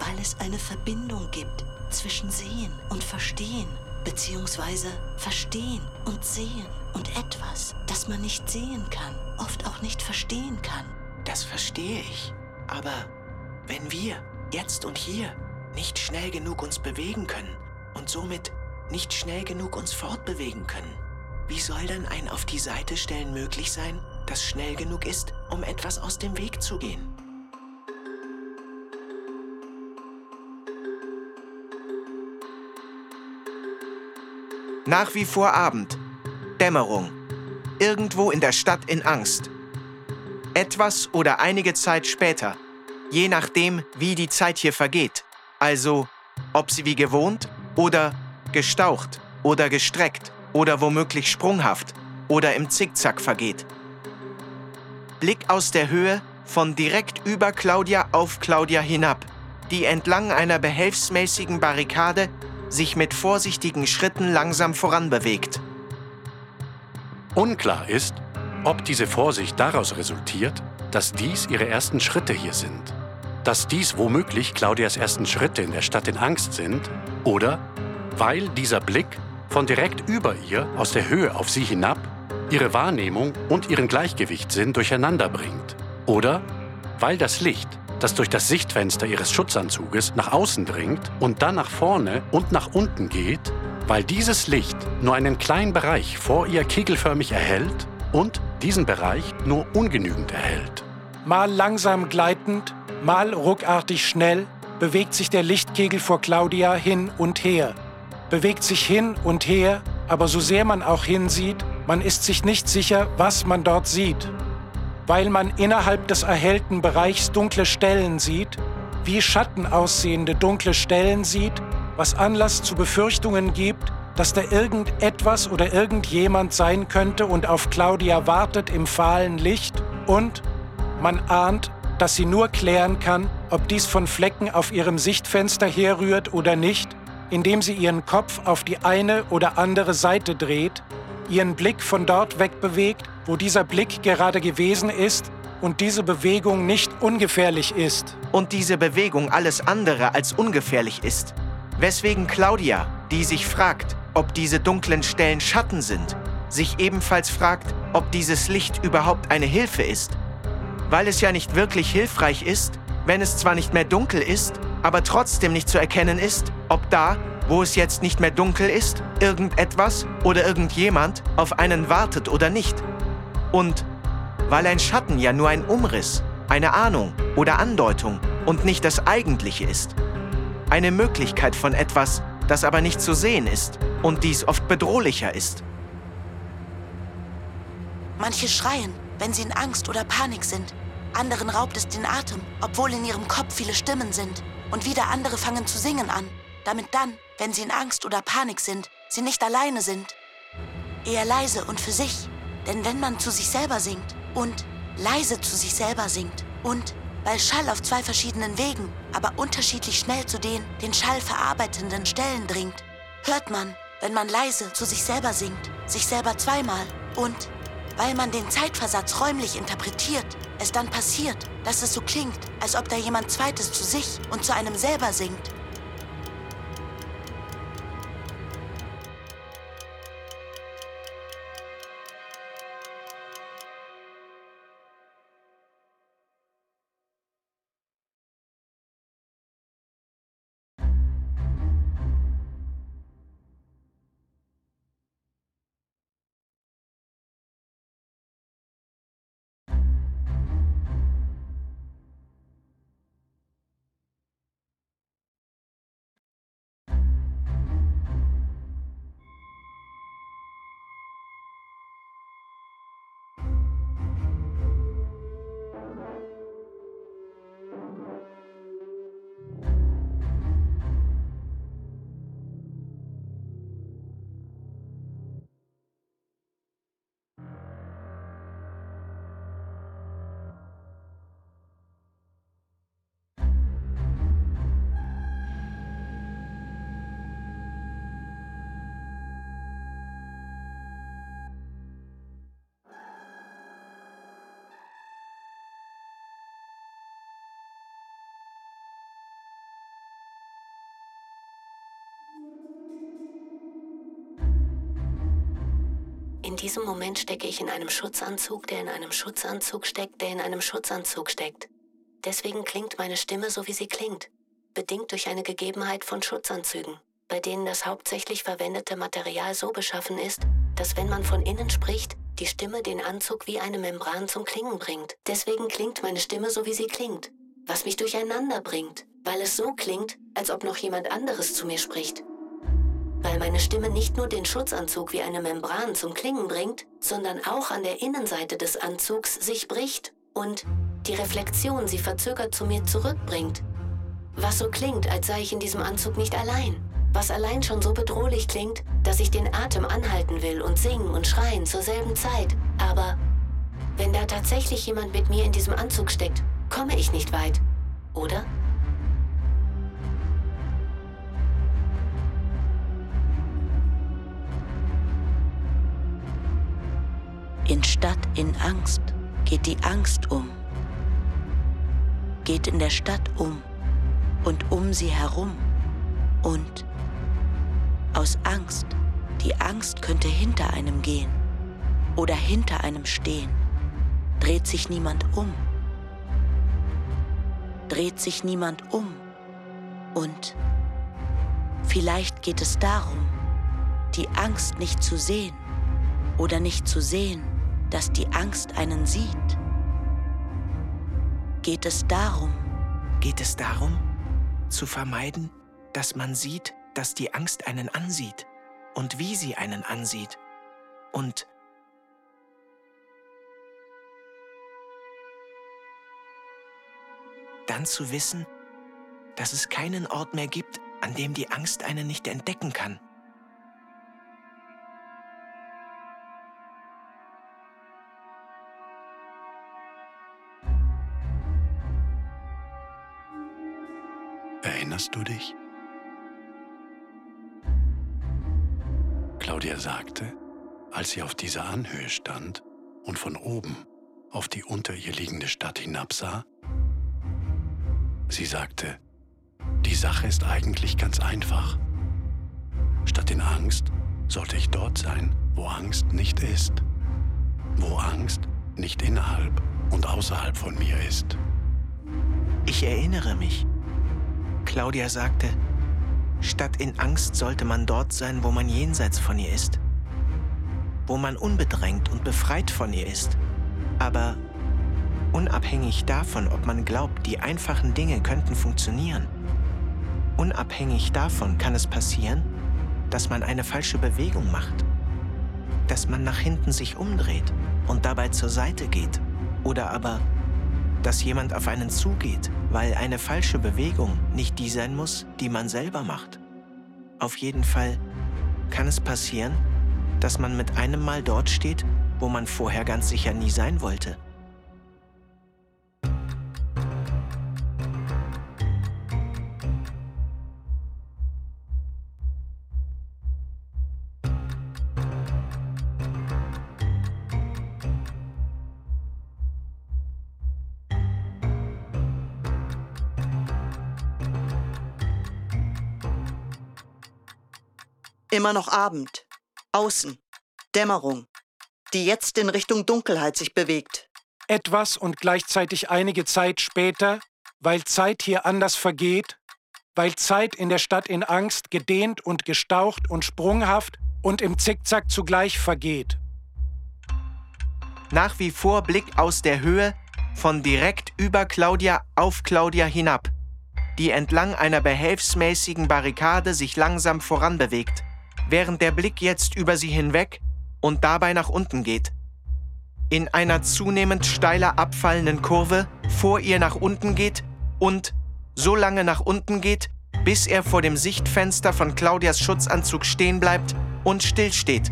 weil es eine Verbindung gibt zwischen Sehen und Verstehen, beziehungsweise Verstehen und Sehen und etwas, das man nicht sehen kann, oft auch nicht verstehen kann. Das verstehe ich. Aber wenn wir jetzt und hier nicht schnell genug uns bewegen können, und somit nicht schnell genug uns fortbewegen können. Wie soll dann ein auf die Seite stellen möglich sein, das schnell genug ist, um etwas aus dem Weg zu gehen? Nach wie vor Abend. Dämmerung. Irgendwo in der Stadt in Angst. Etwas oder einige Zeit später. Je nachdem, wie die Zeit hier vergeht. Also, ob sie wie gewohnt oder gestaucht oder gestreckt oder womöglich sprunghaft oder im Zickzack vergeht. Blick aus der Höhe von direkt über Claudia auf Claudia hinab, die entlang einer behelfsmäßigen Barrikade sich mit vorsichtigen Schritten langsam voranbewegt. Unklar ist, ob diese Vorsicht daraus resultiert, dass dies ihre ersten Schritte hier sind dass dies womöglich Claudias ersten Schritte in der Stadt in Angst sind oder weil dieser Blick von direkt über ihr aus der Höhe auf sie hinab ihre Wahrnehmung und ihren Gleichgewichtssinn durcheinander bringt. Oder weil das Licht, das durch das Sichtfenster ihres Schutzanzuges nach außen dringt und dann nach vorne und nach unten geht, weil dieses Licht nur einen kleinen Bereich vor ihr kegelförmig erhält und diesen Bereich nur ungenügend erhält. Mal langsam gleitend, mal ruckartig schnell bewegt sich der Lichtkegel vor Claudia hin und her. Bewegt sich hin und her, aber so sehr man auch hinsieht, man ist sich nicht sicher, was man dort sieht. Weil man innerhalb des erhellten Bereichs dunkle Stellen sieht, wie Schatten aussehende dunkle Stellen sieht, was Anlass zu Befürchtungen gibt, dass da irgendetwas oder irgendjemand sein könnte und auf Claudia wartet im fahlen Licht und man ahnt, dass sie nur klären kann, ob dies von Flecken auf ihrem Sichtfenster herrührt oder nicht, indem sie ihren Kopf auf die eine oder andere Seite dreht, ihren Blick von dort wegbewegt, wo dieser Blick gerade gewesen ist und diese Bewegung nicht ungefährlich ist. Und diese Bewegung alles andere als ungefährlich ist. Weswegen Claudia, die sich fragt, ob diese dunklen Stellen Schatten sind, sich ebenfalls fragt, ob dieses Licht überhaupt eine Hilfe ist. Weil es ja nicht wirklich hilfreich ist, wenn es zwar nicht mehr dunkel ist, aber trotzdem nicht zu erkennen ist, ob da, wo es jetzt nicht mehr dunkel ist, irgendetwas oder irgendjemand auf einen wartet oder nicht. Und weil ein Schatten ja nur ein Umriss, eine Ahnung oder Andeutung und nicht das Eigentliche ist. Eine Möglichkeit von etwas, das aber nicht zu sehen ist und dies oft bedrohlicher ist. Manche schreien, wenn sie in Angst oder Panik sind. Anderen raubt es den Atem, obwohl in ihrem Kopf viele Stimmen sind. Und wieder andere fangen zu singen an, damit dann, wenn sie in Angst oder Panik sind, sie nicht alleine sind. Eher leise und für sich. Denn wenn man zu sich selber singt und leise zu sich selber singt und weil Schall auf zwei verschiedenen Wegen, aber unterschiedlich schnell zu den den Schall verarbeitenden Stellen dringt, hört man, wenn man leise zu sich selber singt, sich selber zweimal und weil man den Zeitversatz räumlich interpretiert, es dann passiert, dass es so klingt, als ob da jemand Zweites zu sich und zu einem selber singt. In diesem Moment stecke ich in einem Schutzanzug, der in einem Schutzanzug steckt, der in einem Schutzanzug steckt. Deswegen klingt meine Stimme so, wie sie klingt, bedingt durch eine Gegebenheit von Schutzanzügen, bei denen das hauptsächlich verwendete Material so beschaffen ist, dass wenn man von innen spricht, die Stimme den Anzug wie eine Membran zum Klingen bringt. Deswegen klingt meine Stimme so, wie sie klingt, was mich durcheinander bringt, weil es so klingt, als ob noch jemand anderes zu mir spricht weil meine Stimme nicht nur den Schutzanzug wie eine Membran zum Klingen bringt, sondern auch an der Innenseite des Anzugs sich bricht und die Reflexion sie verzögert zu mir zurückbringt. Was so klingt, als sei ich in diesem Anzug nicht allein. Was allein schon so bedrohlich klingt, dass ich den Atem anhalten will und singen und schreien zur selben Zeit. Aber wenn da tatsächlich jemand mit mir in diesem Anzug steckt, komme ich nicht weit, oder? In Stadt in Angst geht die Angst um, geht in der Stadt um und um sie herum und aus Angst, die Angst könnte hinter einem gehen oder hinter einem stehen, dreht sich niemand um. Dreht sich niemand um. Und vielleicht geht es darum, die Angst nicht zu sehen oder nicht zu sehen, dass die Angst einen sieht. Geht es darum, Geht es darum, zu vermeiden, dass man sieht, dass die Angst einen ansieht und wie sie einen ansieht und dann zu wissen, dass es keinen Ort mehr gibt, an dem die Angst einen nicht entdecken kann. Erinnerst du dich? Claudia sagte, als sie auf dieser Anhöhe stand und von oben auf die unter ihr liegende Stadt hinabsah, sie sagte, die Sache ist eigentlich ganz einfach. Statt in Angst sollte ich dort sein, wo Angst nicht ist, wo Angst nicht innerhalb und außerhalb von mir ist. Ich erinnere mich. Claudia sagte, statt in Angst sollte man dort sein, wo man jenseits von ihr ist, wo man unbedrängt und befreit von ihr ist, aber unabhängig davon, ob man glaubt, die einfachen Dinge könnten funktionieren. Unabhängig davon kann es passieren, dass man eine falsche Bewegung macht, dass man nach hinten sich umdreht und dabei zur Seite geht. Oder aber dass jemand auf einen zugeht, weil eine falsche Bewegung nicht die sein muss, die man selber macht. Auf jeden Fall kann es passieren, dass man mit einem Mal dort steht, wo man vorher ganz sicher nie sein wollte. Immer noch Abend. Außen. Dämmerung. Die jetzt in Richtung Dunkelheit sich bewegt. Etwas und gleichzeitig einige Zeit später, weil Zeit hier anders vergeht, weil Zeit in der Stadt in Angst gedehnt und gestaucht und sprunghaft und im Zickzack zugleich vergeht. Nach wie vor Blick aus der Höhe von direkt über Claudia auf Claudia hinab, die entlang einer behelfsmäßigen Barrikade sich langsam voranbewegt, während der Blick jetzt über sie hinweg und dabei nach unten geht. In einer zunehmend steiler abfallenden Kurve vor ihr nach unten geht und so lange nach unten geht, bis er vor dem Sichtfenster von Claudias Schutzanzug stehen bleibt und stillsteht.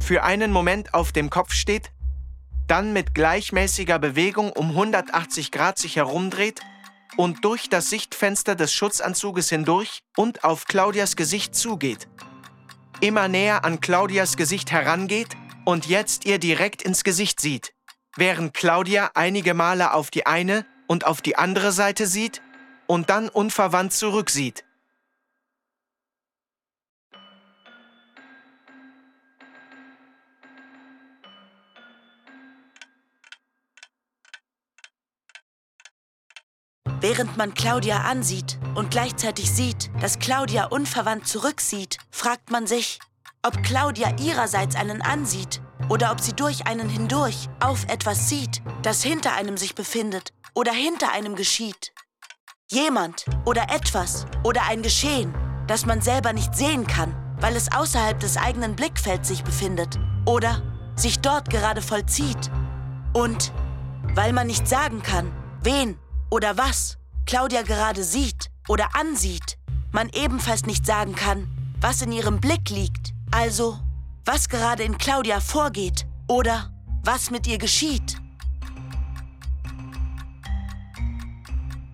Für einen Moment auf dem Kopf steht, dann mit gleichmäßiger Bewegung um 180 Grad sich herumdreht und durch das Sichtfenster des Schutzanzuges hindurch und auf Claudias Gesicht zugeht. Immer näher an Claudias Gesicht herangeht und jetzt ihr direkt ins Gesicht sieht, während Claudia einige Male auf die eine und auf die andere Seite sieht und dann unverwandt zurücksieht. Während man Claudia ansieht und gleichzeitig sieht, dass Claudia unverwandt zurücksieht, fragt man sich, ob Claudia ihrerseits einen ansieht oder ob sie durch einen hindurch auf etwas sieht, das hinter einem sich befindet oder hinter einem geschieht. Jemand oder etwas oder ein Geschehen, das man selber nicht sehen kann, weil es außerhalb des eigenen Blickfelds sich befindet oder sich dort gerade vollzieht. Und weil man nicht sagen kann, wen oder was Claudia gerade sieht oder ansieht, man ebenfalls nicht sagen kann, was in ihrem Blick liegt, also was gerade in Claudia vorgeht oder was mit ihr geschieht.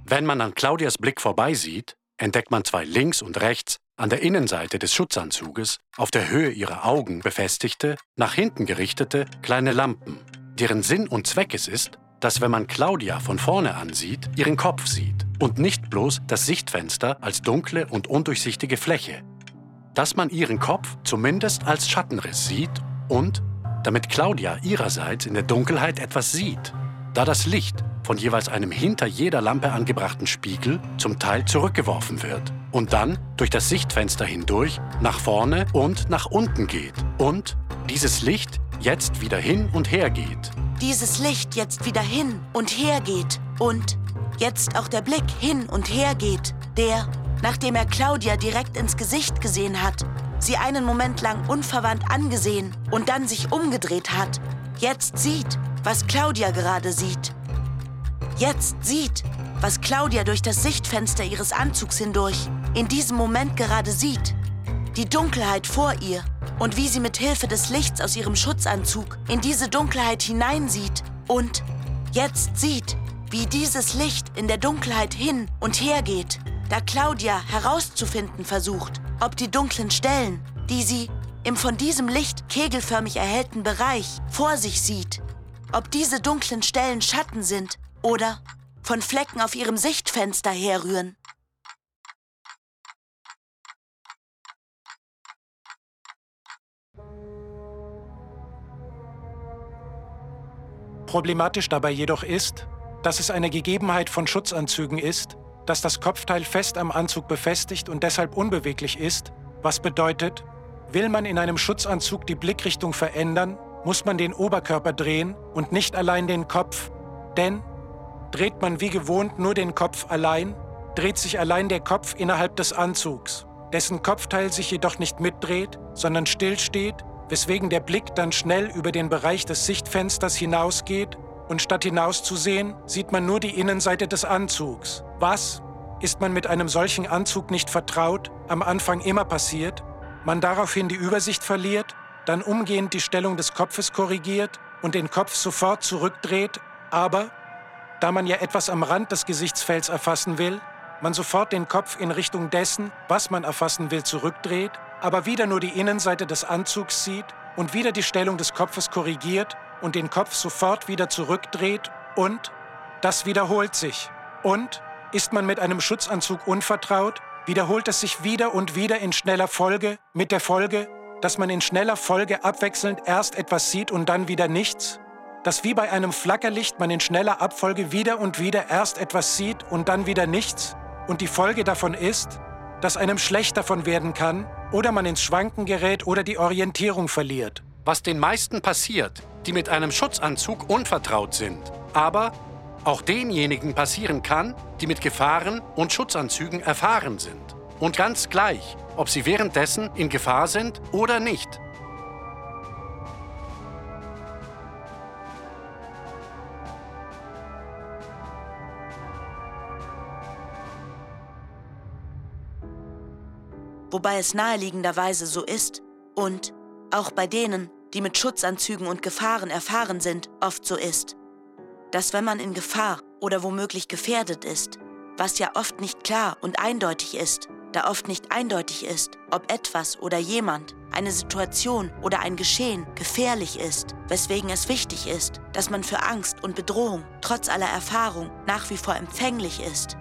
Wenn man an Claudias Blick vorbeisieht, entdeckt man zwei links und rechts an der Innenseite des Schutzanzuges auf der Höhe ihrer Augen befestigte, nach hinten gerichtete kleine Lampen, deren Sinn und Zweck es ist, dass wenn man Claudia von vorne ansieht, ihren Kopf sieht und nicht bloß das Sichtfenster als dunkle und undurchsichtige Fläche. Dass man ihren Kopf zumindest als Schattenriss sieht und, damit Claudia ihrerseits in der Dunkelheit etwas sieht, da das Licht von jeweils einem hinter jeder Lampe angebrachten Spiegel zum Teil zurückgeworfen wird und dann durch das Sichtfenster hindurch nach vorne und nach unten geht und dieses Licht jetzt wieder hin und her geht. Dieses Licht jetzt wieder hin und her geht und jetzt auch der Blick hin und her geht, der, nachdem er Claudia direkt ins Gesicht gesehen hat, sie einen Moment lang unverwandt angesehen und dann sich umgedreht hat, jetzt sieht, was Claudia gerade sieht. Jetzt sieht, was Claudia durch das Sichtfenster ihres Anzugs hindurch in diesem Moment gerade sieht. Die Dunkelheit vor ihr und wie sie mit Hilfe des Lichts aus ihrem Schutzanzug in diese Dunkelheit hineinsieht und jetzt sieht, wie dieses Licht in der Dunkelheit hin und her geht, da Claudia herauszufinden versucht, ob die dunklen Stellen, die sie im von diesem Licht kegelförmig erhellten Bereich vor sich sieht, ob diese dunklen Stellen Schatten sind oder von Flecken auf ihrem Sichtfenster herrühren. Problematisch dabei jedoch ist, dass es eine Gegebenheit von Schutzanzügen ist, dass das Kopfteil fest am Anzug befestigt und deshalb unbeweglich ist, was bedeutet, will man in einem Schutzanzug die Blickrichtung verändern, muss man den Oberkörper drehen und nicht allein den Kopf, denn dreht man wie gewohnt nur den Kopf allein, dreht sich allein der Kopf innerhalb des Anzugs, dessen Kopfteil sich jedoch nicht mitdreht, sondern stillsteht, weswegen der Blick dann schnell über den Bereich des Sichtfensters hinausgeht und statt hinauszusehen, sieht man nur die Innenseite des Anzugs. Was, ist man mit einem solchen Anzug nicht vertraut, am Anfang immer passiert, man daraufhin die Übersicht verliert, dann umgehend die Stellung des Kopfes korrigiert und den Kopf sofort zurückdreht, aber, da man ja etwas am Rand des Gesichtsfelds erfassen will, man sofort den Kopf in Richtung dessen, was man erfassen will, zurückdreht, aber wieder nur die Innenseite des Anzugs sieht und wieder die Stellung des Kopfes korrigiert und den Kopf sofort wieder zurückdreht und das wiederholt sich. Und ist man mit einem Schutzanzug unvertraut, wiederholt es sich wieder und wieder in schneller Folge mit der Folge, dass man in schneller Folge abwechselnd erst etwas sieht und dann wieder nichts, dass wie bei einem Flackerlicht man in schneller Abfolge wieder und wieder erst etwas sieht und dann wieder nichts und die Folge davon ist, dass einem schlecht davon werden kann oder man ins Schwanken gerät oder die Orientierung verliert. Was den meisten passiert, die mit einem Schutzanzug unvertraut sind, aber auch denjenigen passieren kann, die mit Gefahren und Schutzanzügen erfahren sind. Und ganz gleich, ob sie währenddessen in Gefahr sind oder nicht. Wobei es naheliegenderweise so ist und auch bei denen, die mit Schutzanzügen und Gefahren erfahren sind, oft so ist, dass wenn man in Gefahr oder womöglich gefährdet ist, was ja oft nicht klar und eindeutig ist, da oft nicht eindeutig ist, ob etwas oder jemand, eine Situation oder ein Geschehen gefährlich ist, weswegen es wichtig ist, dass man für Angst und Bedrohung trotz aller Erfahrung nach wie vor empfänglich ist.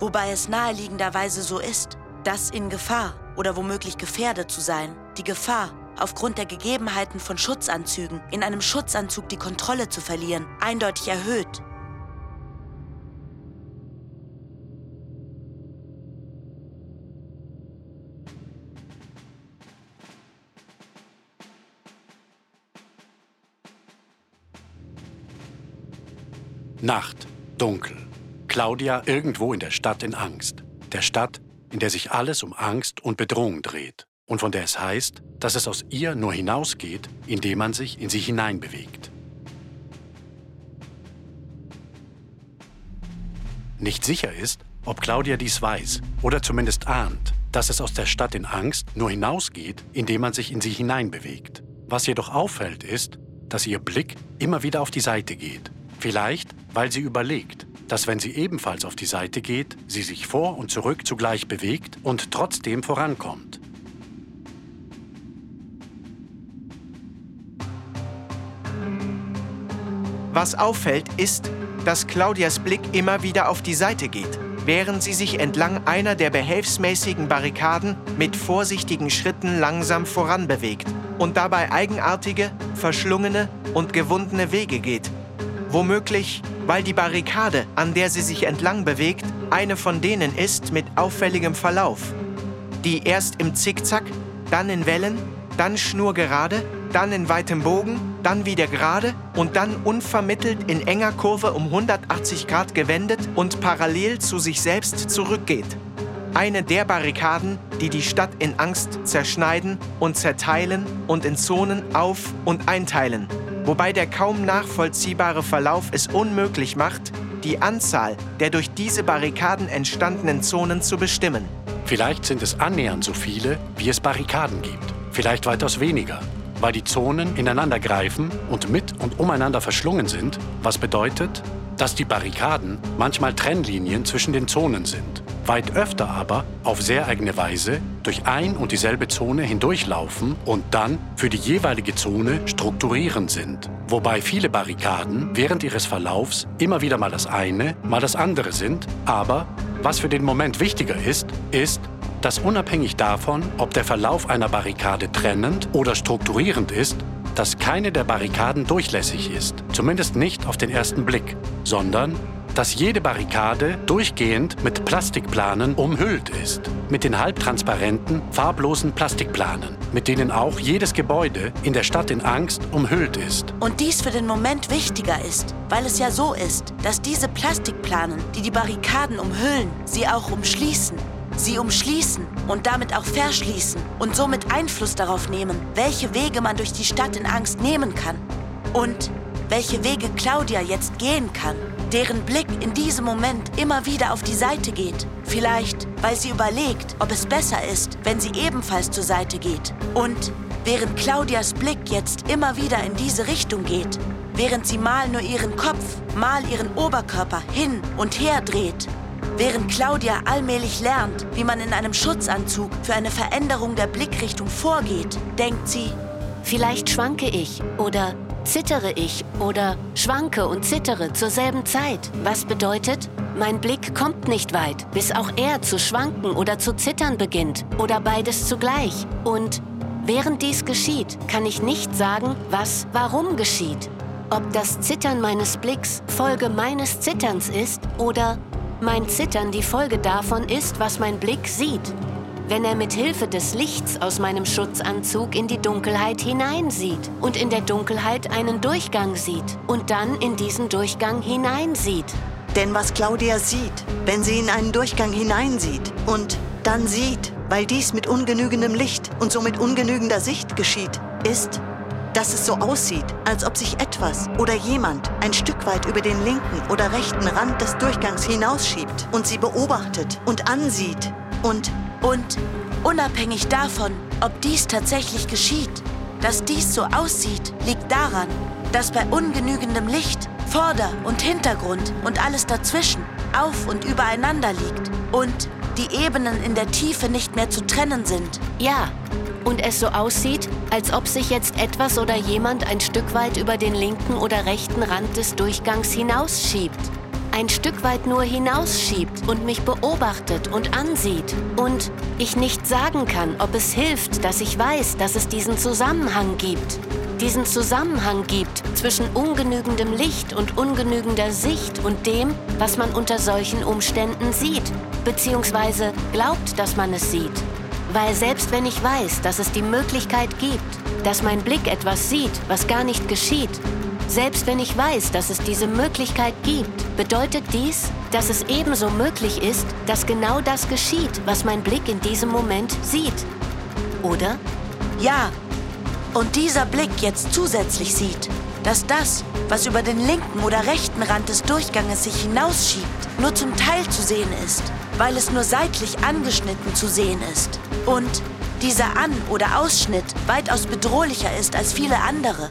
Wobei es naheliegenderweise so ist, dass in Gefahr oder womöglich gefährdet zu sein, die Gefahr aufgrund der Gegebenheiten von Schutzanzügen in einem Schutzanzug die Kontrolle zu verlieren, eindeutig erhöht. Nacht, dunkel. Claudia irgendwo in der Stadt in Angst. Der Stadt, in der sich alles um Angst und Bedrohung dreht und von der es heißt, dass es aus ihr nur hinausgeht, indem man sich in sie hineinbewegt. Nicht sicher ist, ob Claudia dies weiß oder zumindest ahnt, dass es aus der Stadt in Angst nur hinausgeht, indem man sich in sie hineinbewegt. Was jedoch auffällt, ist, dass ihr Blick immer wieder auf die Seite geht. Vielleicht, weil sie überlegt, dass wenn sie ebenfalls auf die Seite geht, sie sich vor und zurück zugleich bewegt und trotzdem vorankommt. Was auffällt, ist, dass Claudias Blick immer wieder auf die Seite geht, während sie sich entlang einer der behelfsmäßigen Barrikaden mit vorsichtigen Schritten langsam voranbewegt und dabei eigenartige, verschlungene und gewundene Wege geht. Womöglich, weil die Barrikade, an der sie sich entlang bewegt, eine von denen ist mit auffälligem Verlauf, die erst im Zickzack, dann in Wellen, dann schnurgerade, dann in weitem Bogen, dann wieder gerade und dann unvermittelt in enger Kurve um 180 Grad gewendet und parallel zu sich selbst zurückgeht. Eine der Barrikaden, die die Stadt in Angst zerschneiden und zerteilen und in Zonen auf- und einteilen, wobei der kaum nachvollziehbare Verlauf es unmöglich macht, die Anzahl der durch diese Barrikaden entstandenen Zonen zu bestimmen. Vielleicht sind es annähernd so viele, wie es Barrikaden gibt. Vielleicht weitaus weniger, weil die Zonen ineinander greifen und mit und umeinander verschlungen sind, was bedeutet, dass die Barrikaden manchmal Trennlinien zwischen den Zonen sind, weit öfter aber auf sehr eigene Weise durch ein und dieselbe Zone hindurchlaufen und dann für die jeweilige Zone strukturierend sind, wobei viele Barrikaden während ihres Verlaufs immer wieder mal das eine, mal das andere sind, aber was für den Moment wichtiger ist, ist, dass unabhängig davon, ob der Verlauf einer Barrikade trennend oder strukturierend ist, dass keine der Barrikaden durchlässig ist, zumindest nicht auf den ersten Blick, sondern dass jede Barrikade durchgehend mit Plastikplanen umhüllt ist, mit den halbtransparenten, farblosen Plastikplanen, mit denen auch jedes Gebäude in der Stadt in Angst umhüllt ist. Und dies für den Moment wichtiger ist, weil es ja so ist, dass diese Plastikplanen, die die Barrikaden umhüllen, sie auch umschließen. Sie umschließen und damit auch verschließen und somit Einfluss darauf nehmen, welche Wege man durch die Stadt in Angst nehmen kann. Und welche Wege Claudia jetzt gehen kann, deren Blick in diesem Moment immer wieder auf die Seite geht. Vielleicht, weil sie überlegt, ob es besser ist, wenn sie ebenfalls zur Seite geht. Und während Claudias Blick jetzt immer wieder in diese Richtung geht, während sie mal nur ihren Kopf, mal ihren Oberkörper hin und her dreht, Während Claudia allmählich lernt, wie man in einem Schutzanzug für eine Veränderung der Blickrichtung vorgeht, denkt sie, Vielleicht schwanke ich oder zittere ich oder schwanke und zittere zur selben Zeit. Was bedeutet, mein Blick kommt nicht weit, bis auch er zu schwanken oder zu zittern beginnt oder beides zugleich. Und während dies geschieht, kann ich nicht sagen, was warum geschieht. Ob das Zittern meines Blicks Folge meines Zitterns ist oder mein Zittern die Folge davon ist, was mein Blick sieht. Wenn er mit Hilfe des Lichts aus meinem Schutzanzug in die Dunkelheit hineinsieht und in der Dunkelheit einen Durchgang sieht und dann in diesen Durchgang hineinsieht. Denn was Claudia sieht, wenn sie in einen Durchgang hineinsieht und dann sieht, weil dies mit ungenügendem Licht und somit ungenügender Sicht geschieht, ist, dass es so aussieht, als ob sich etwas oder jemand ein Stück weit über den linken oder rechten Rand des Durchgangs hinausschiebt und sie beobachtet und ansieht. Und und unabhängig davon, ob dies tatsächlich geschieht, dass dies so aussieht, liegt daran, dass bei ungenügendem Licht Vorder- und Hintergrund und alles dazwischen auf und übereinander liegt. Und die Ebenen in der Tiefe nicht mehr zu trennen sind. Ja, und es so aussieht, als ob sich jetzt etwas oder jemand ein Stück weit über den linken oder rechten Rand des Durchgangs hinausschiebt. Ein Stück weit nur hinausschiebt und mich beobachtet und ansieht. Und ich nicht sagen kann, ob es hilft, dass ich weiß, dass es diesen Zusammenhang gibt. Diesen Zusammenhang gibt zwischen ungenügendem Licht und ungenügender Sicht und dem, was man unter solchen Umständen sieht, beziehungsweise glaubt, dass man es sieht. Weil selbst wenn ich weiß, dass es die Möglichkeit gibt, dass mein Blick etwas sieht, was gar nicht geschieht, selbst wenn ich weiß, dass es diese Möglichkeit gibt, bedeutet dies, dass es ebenso möglich ist, dass genau das geschieht, was mein Blick in diesem Moment sieht. Oder? Ja. Und dieser Blick jetzt zusätzlich sieht, dass das, was über den linken oder rechten Rand des Durchganges sich hinausschiebt, nur zum Teil zu sehen ist, weil es nur seitlich angeschnitten zu sehen ist. Und dieser An- oder Ausschnitt weitaus bedrohlicher ist als viele andere.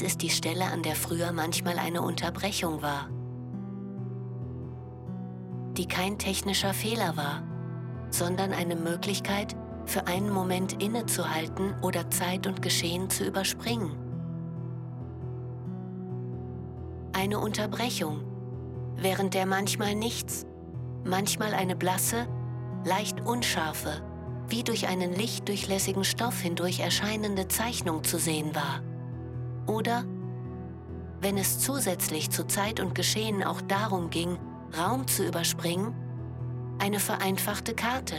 Ist die Stelle, an der früher manchmal eine Unterbrechung war, die kein technischer Fehler war, sondern eine Möglichkeit, für einen Moment innezuhalten oder Zeit und Geschehen zu überspringen. Eine Unterbrechung, während der manchmal nichts, manchmal eine blasse, leicht unscharfe, wie durch einen lichtdurchlässigen Stoff hindurch erscheinende Zeichnung zu sehen war. Oder, wenn es zusätzlich zu Zeit und Geschehen auch darum ging, Raum zu überspringen, eine vereinfachte Karte,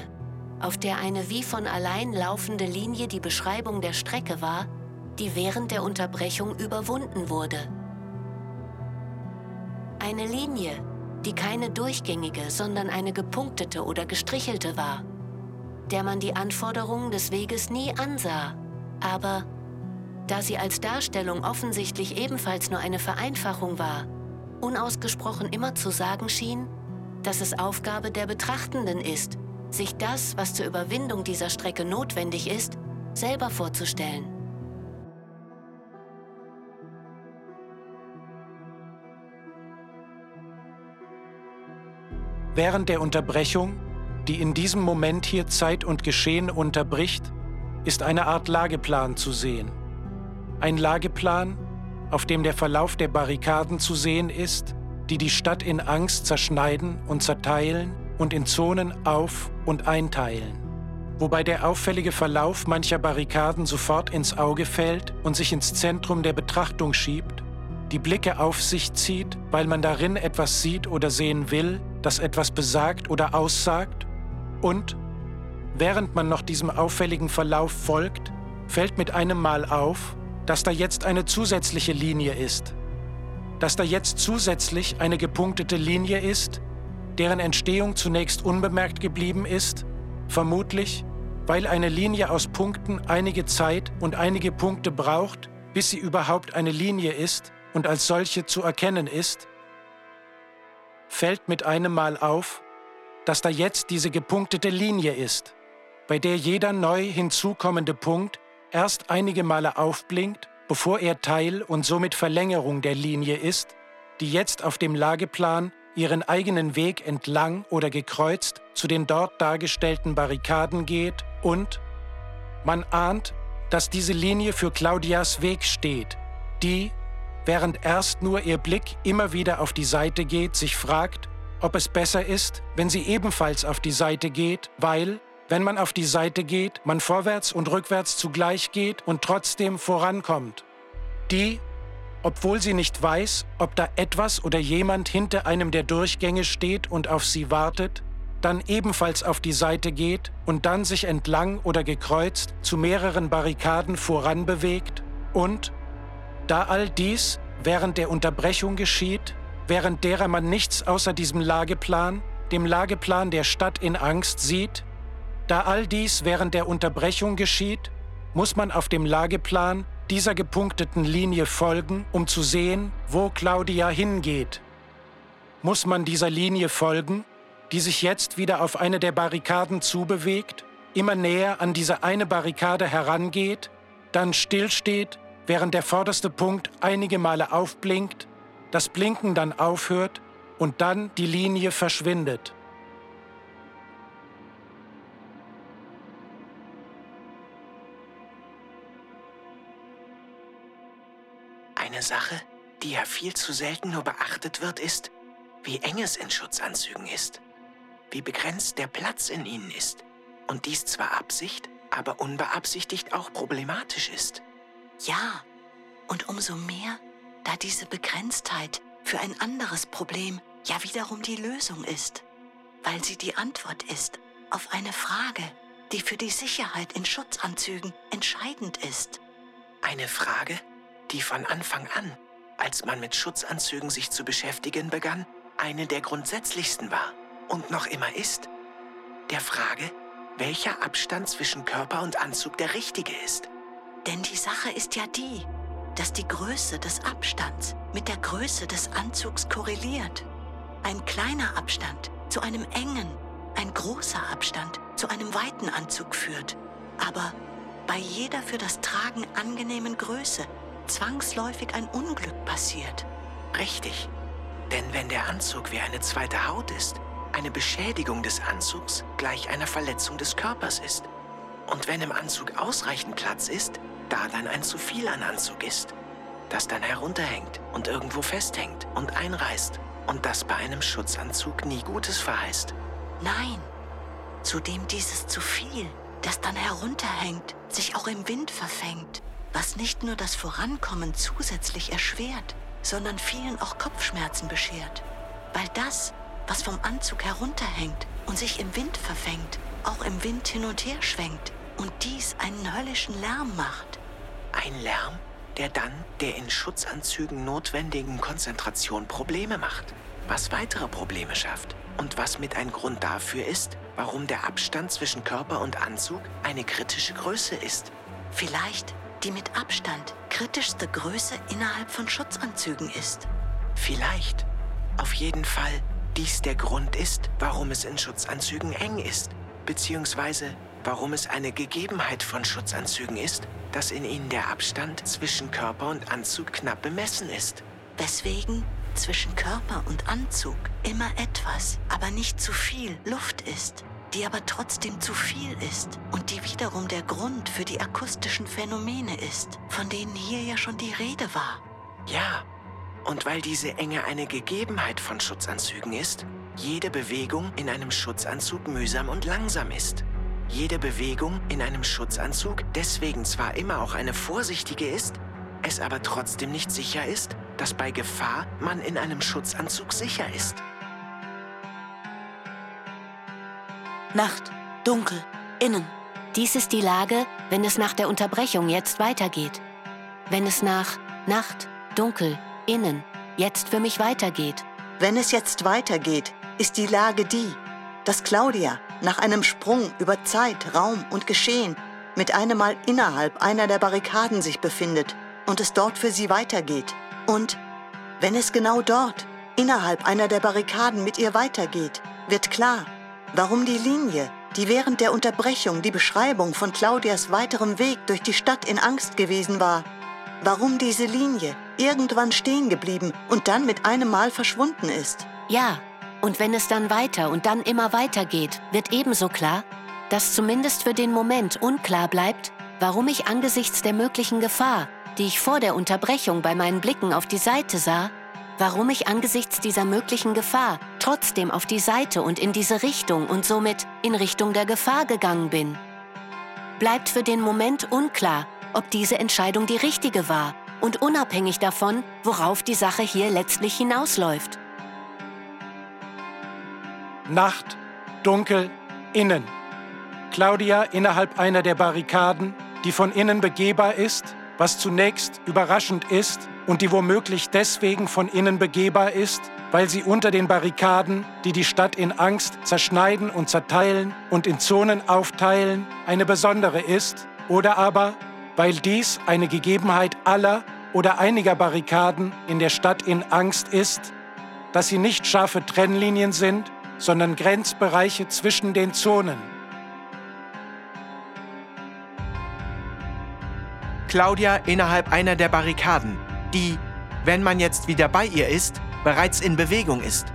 auf der eine wie von allein laufende Linie die Beschreibung der Strecke war, die während der Unterbrechung überwunden wurde. Eine Linie, die keine durchgängige, sondern eine gepunktete oder gestrichelte war, der man die Anforderungen des Weges nie ansah, aber da sie als Darstellung offensichtlich ebenfalls nur eine Vereinfachung war, unausgesprochen immer zu sagen schien, dass es Aufgabe der Betrachtenden ist, sich das, was zur Überwindung dieser Strecke notwendig ist, selber vorzustellen. Während der Unterbrechung, die in diesem Moment hier Zeit und Geschehen unterbricht, ist eine Art Lageplan zu sehen. Ein Lageplan, auf dem der Verlauf der Barrikaden zu sehen ist, die die Stadt in Angst zerschneiden und zerteilen und in Zonen auf- und einteilen. Wobei der auffällige Verlauf mancher Barrikaden sofort ins Auge fällt und sich ins Zentrum der Betrachtung schiebt, die Blicke auf sich zieht, weil man darin etwas sieht oder sehen will, das etwas besagt oder aussagt und, während man noch diesem auffälligen Verlauf folgt, fällt mit einem Mal auf, dass da jetzt eine zusätzliche Linie ist. Dass da jetzt zusätzlich eine gepunktete Linie ist, deren Entstehung zunächst unbemerkt geblieben ist, vermutlich, weil eine Linie aus Punkten einige Zeit und einige Punkte braucht, bis sie überhaupt eine Linie ist und als solche zu erkennen ist, fällt mit einem Mal auf, dass da jetzt diese gepunktete Linie ist, bei der jeder neu hinzukommende Punkt erst einige Male aufblinkt, bevor er Teil und somit Verlängerung der Linie ist, die jetzt auf dem Lageplan ihren eigenen Weg entlang oder gekreuzt zu den dort dargestellten Barrikaden geht und man ahnt, dass diese Linie für Claudias Weg steht, die, während erst nur ihr Blick immer wieder auf die Seite geht, sich fragt, ob es besser ist, wenn sie ebenfalls auf die Seite geht, weil, wenn man auf die Seite geht, man vorwärts und rückwärts zugleich geht und trotzdem vorankommt. Die, obwohl sie nicht weiß, ob da etwas oder jemand hinter einem der Durchgänge steht und auf sie wartet, dann ebenfalls auf die Seite geht und dann sich entlang oder gekreuzt zu mehreren Barrikaden voranbewegt und, da all dies während der Unterbrechung geschieht, während derer man nichts außer diesem Lageplan, dem Lageplan der Stadt in Angst sieht, da all dies während der Unterbrechung geschieht, muss man auf dem Lageplan dieser gepunkteten Linie folgen, um zu sehen, wo Claudia hingeht. Muss man dieser Linie folgen, die sich jetzt wieder auf eine der Barrikaden zubewegt, immer näher an diese eine Barrikade herangeht, dann stillsteht, während der vorderste Punkt einige Male aufblinkt, das Blinken dann aufhört und dann die Linie verschwindet. Die ja viel zu selten nur beachtet wird, ist, wie eng es in Schutzanzügen ist, wie begrenzt der Platz in ihnen ist und dies zwar Absicht, aber unbeabsichtigt auch problematisch ist. Ja, und umso mehr, da diese Begrenztheit für ein anderes Problem ja wiederum die Lösung ist, weil sie die Antwort ist auf eine Frage, die für die Sicherheit in Schutzanzügen entscheidend ist. Eine Frage, die von Anfang an, als man mit Schutzanzügen sich zu beschäftigen begann, eine der grundsätzlichsten war und noch immer ist. Der Frage, welcher Abstand zwischen Körper und Anzug der richtige ist. Denn die Sache ist ja die, dass die Größe des Abstands mit der Größe des Anzugs korreliert. Ein kleiner Abstand zu einem engen, ein großer Abstand zu einem weiten Anzug führt. Aber bei jeder für das Tragen angenehmen Größe zwangsläufig ein Unglück passiert. Richtig. Denn wenn der Anzug wie eine zweite Haut ist, eine Beschädigung des Anzugs gleich einer Verletzung des Körpers ist. Und wenn im Anzug ausreichend Platz ist, da dann ein zu viel an Anzug ist, das dann herunterhängt und irgendwo festhängt und einreißt und das bei einem Schutzanzug nie Gutes verheißt. Nein, zudem dieses zu viel, das dann herunterhängt, sich auch im Wind verfängt, was nicht nur das Vorankommen zusätzlich erschwert, sondern vielen auch Kopfschmerzen beschert, weil das, was vom Anzug herunterhängt und sich im Wind verfängt, auch im Wind hin und her schwenkt und dies einen höllischen Lärm macht. Ein Lärm, der dann der in Schutzanzügen notwendigen Konzentration Probleme macht, was weitere Probleme schafft und was mit ein Grund dafür ist, warum der Abstand zwischen Körper und Anzug eine kritische Größe ist. Vielleicht die mit Abstand kritischste Größe innerhalb von Schutzanzügen ist. Vielleicht. Auf jeden Fall dies der Grund ist, warum es in Schutzanzügen eng ist, beziehungsweise warum es eine Gegebenheit von Schutzanzügen ist, dass in ihnen der Abstand zwischen Körper und Anzug knapp bemessen ist. Weswegen zwischen Körper und Anzug immer etwas, aber nicht zu viel Luft ist, die aber trotzdem zu viel ist und die wiederum der Grund für die akustischen Phänomene ist, von denen hier ja schon die Rede war. Ja, und weil diese Enge eine Gegebenheit von Schutzanzügen ist, jede Bewegung in einem Schutzanzug mühsam und langsam ist. Jede Bewegung in einem Schutzanzug deswegen zwar immer auch eine vorsichtige ist, es aber trotzdem nicht sicher ist, dass bei Gefahr man in einem Schutzanzug sicher ist. Nacht, dunkel, innen. Dies ist die Lage, wenn es nach der Unterbrechung jetzt weitergeht. Wenn es nach Nacht, dunkel, innen jetzt für mich weitergeht. Wenn es jetzt weitergeht, ist die Lage die, dass Claudia nach einem Sprung über Zeit, Raum und Geschehen mit einem Mal innerhalb einer der Barrikaden sich befindet und es dort für sie weitergeht. Und wenn es genau dort, innerhalb einer der Barrikaden mit ihr weitergeht, wird klar, warum die Linie, die während der Unterbrechung die Beschreibung von Claudias weiterem Weg durch die Stadt in Angst gewesen war, warum diese Linie irgendwann stehen geblieben und dann mit einem Mal verschwunden ist. Ja, und wenn es dann weiter und dann immer weiter geht, wird ebenso klar, dass zumindest für den Moment unklar bleibt, warum ich angesichts der möglichen Gefahr, die ich vor der Unterbrechung bei meinen Blicken auf die Seite sah, warum ich angesichts dieser möglichen Gefahr trotzdem auf die Seite und in diese Richtung und somit in Richtung der Gefahr gegangen bin. Bleibt für den Moment unklar, ob diese Entscheidung die richtige war und unabhängig davon, worauf die Sache hier letztlich hinausläuft. Nacht, dunkel, innen. Claudia innerhalb einer der Barrikaden, die von innen begehbar ist, was zunächst überraschend ist und die womöglich deswegen von innen begehbar ist, weil sie unter den Barrikaden, die die Stadt in Angst zerschneiden und zerteilen und in Zonen aufteilen, eine besondere ist, oder aber weil dies eine Gegebenheit aller oder einiger Barrikaden in der Stadt in Angst ist, dass sie nicht scharfe Trennlinien sind, sondern Grenzbereiche zwischen den Zonen. Claudia innerhalb einer der Barrikaden, die, wenn man jetzt wieder bei ihr ist, bereits in Bewegung ist.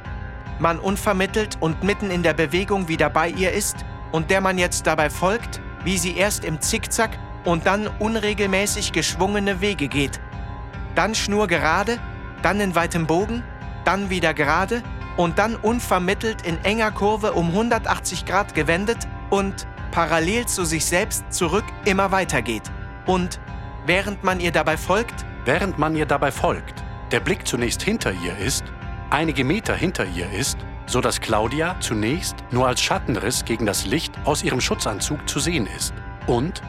Man unvermittelt und mitten in der Bewegung wieder bei ihr ist und der man jetzt dabei folgt, wie sie erst im Zickzack und dann unregelmäßig geschwungene Wege geht. Dann schnurgerade, dann in weitem Bogen, dann wieder gerade und dann unvermittelt in enger Kurve um 180 Grad gewendet und parallel zu sich selbst zurück immer weitergeht. Und während man ihr dabei folgt, Während man ihr dabei folgt, der Blick zunächst hinter ihr ist, einige Meter hinter ihr ist, so dass Claudia zunächst nur als Schattenriss gegen das Licht aus ihrem Schutzanzug zu sehen ist. Und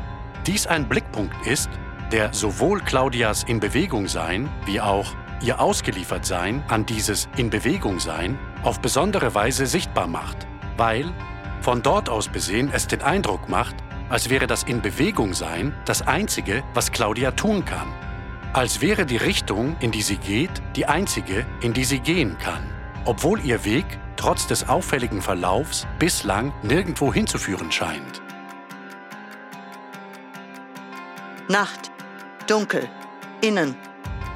dies ein Blickpunkt ist, der sowohl Claudias in Bewegung sein wie auch ihr ausgeliefert sein an dieses in Bewegung sein auf besondere Weise sichtbar macht, weil von dort aus besehen es den Eindruck macht, als wäre das in Bewegung sein das Einzige, was Claudia tun kann. Als wäre die Richtung, in die sie geht, die einzige, in die sie gehen kann, obwohl ihr Weg trotz des auffälligen Verlaufs bislang nirgendwo hinzuführen scheint. Nacht, dunkel, Innen.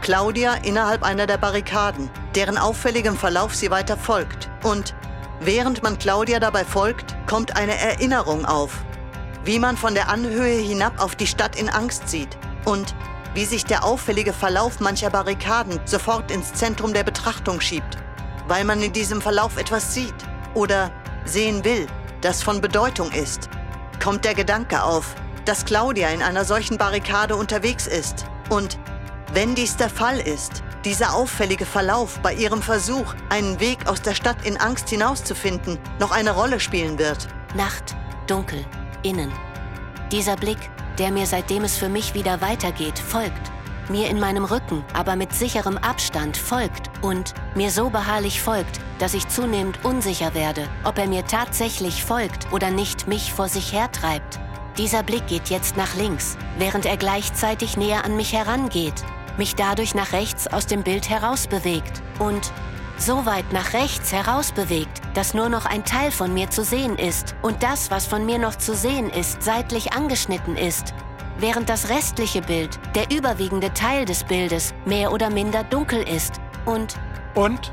Claudia innerhalb einer der Barrikaden, deren auffälligem Verlauf sie weiter folgt. Und während man Claudia dabei folgt, kommt eine Erinnerung auf. Wie man von der Anhöhe hinab auf die Stadt in Angst sieht. Und wie sich der auffällige Verlauf mancher Barrikaden sofort ins Zentrum der Betrachtung schiebt, weil man in diesem Verlauf etwas sieht oder sehen will, das von Bedeutung ist. Kommt der Gedanke auf, dass Claudia in einer solchen Barrikade unterwegs ist und wenn dies der Fall ist, dieser auffällige Verlauf bei ihrem Versuch, einen Weg aus der Stadt in Angst hinauszufinden, noch eine Rolle spielen wird. Nacht, dunkel, innen. Dieser Blick, der mir seitdem es für mich wieder weitergeht, folgt. Mir in meinem Rücken, aber mit sicherem Abstand folgt und mir so beharrlich folgt, dass ich zunehmend unsicher werde, ob er mir tatsächlich folgt oder nicht mich vor sich hertreibt. Dieser Blick geht jetzt nach links, während er gleichzeitig näher an mich herangeht, mich dadurch nach rechts aus dem Bild herausbewegt und so weit nach rechts herausbewegt, dass nur noch ein Teil von mir zu sehen ist und das, was von mir noch zu sehen ist, seitlich angeschnitten ist, während das restliche Bild, der überwiegende Teil des Bildes, mehr oder minder dunkel ist und... Und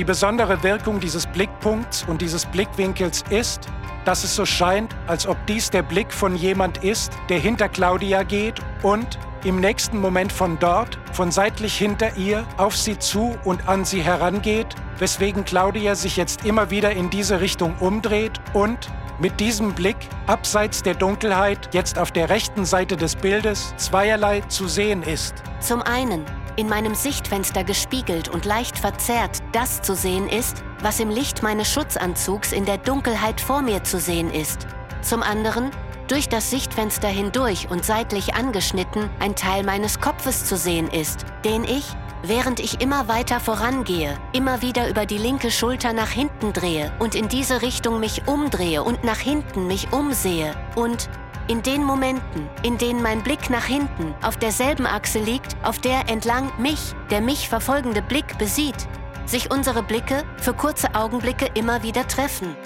die besondere Wirkung dieses Blickpunkts und dieses Blickwinkels ist, dass es so scheint, als ob dies der Blick von jemand ist, der hinter Claudia geht und im nächsten Moment von dort, von seitlich hinter ihr, auf sie zu und an sie herangeht, weswegen Claudia sich jetzt immer wieder in diese Richtung umdreht und mit diesem Blick, abseits der Dunkelheit, jetzt auf der rechten Seite des Bildes, zweierlei zu sehen ist. Zum einen in meinem Sichtfenster gespiegelt und leicht verzerrt das zu sehen ist, was im Licht meines Schutzanzugs in der Dunkelheit vor mir zu sehen ist. Zum anderen durch das Sichtfenster hindurch und seitlich angeschnitten ein Teil meines Kopfes zu sehen ist, den ich, während ich immer weiter vorangehe, immer wieder über die linke Schulter nach hinten drehe und in diese Richtung mich umdrehe und nach hinten mich umsehe und in den Momenten, in denen mein Blick nach hinten auf derselben Achse liegt, auf der entlang mich, der mich verfolgende Blick besieht, sich unsere Blicke für kurze Augenblicke immer wieder treffen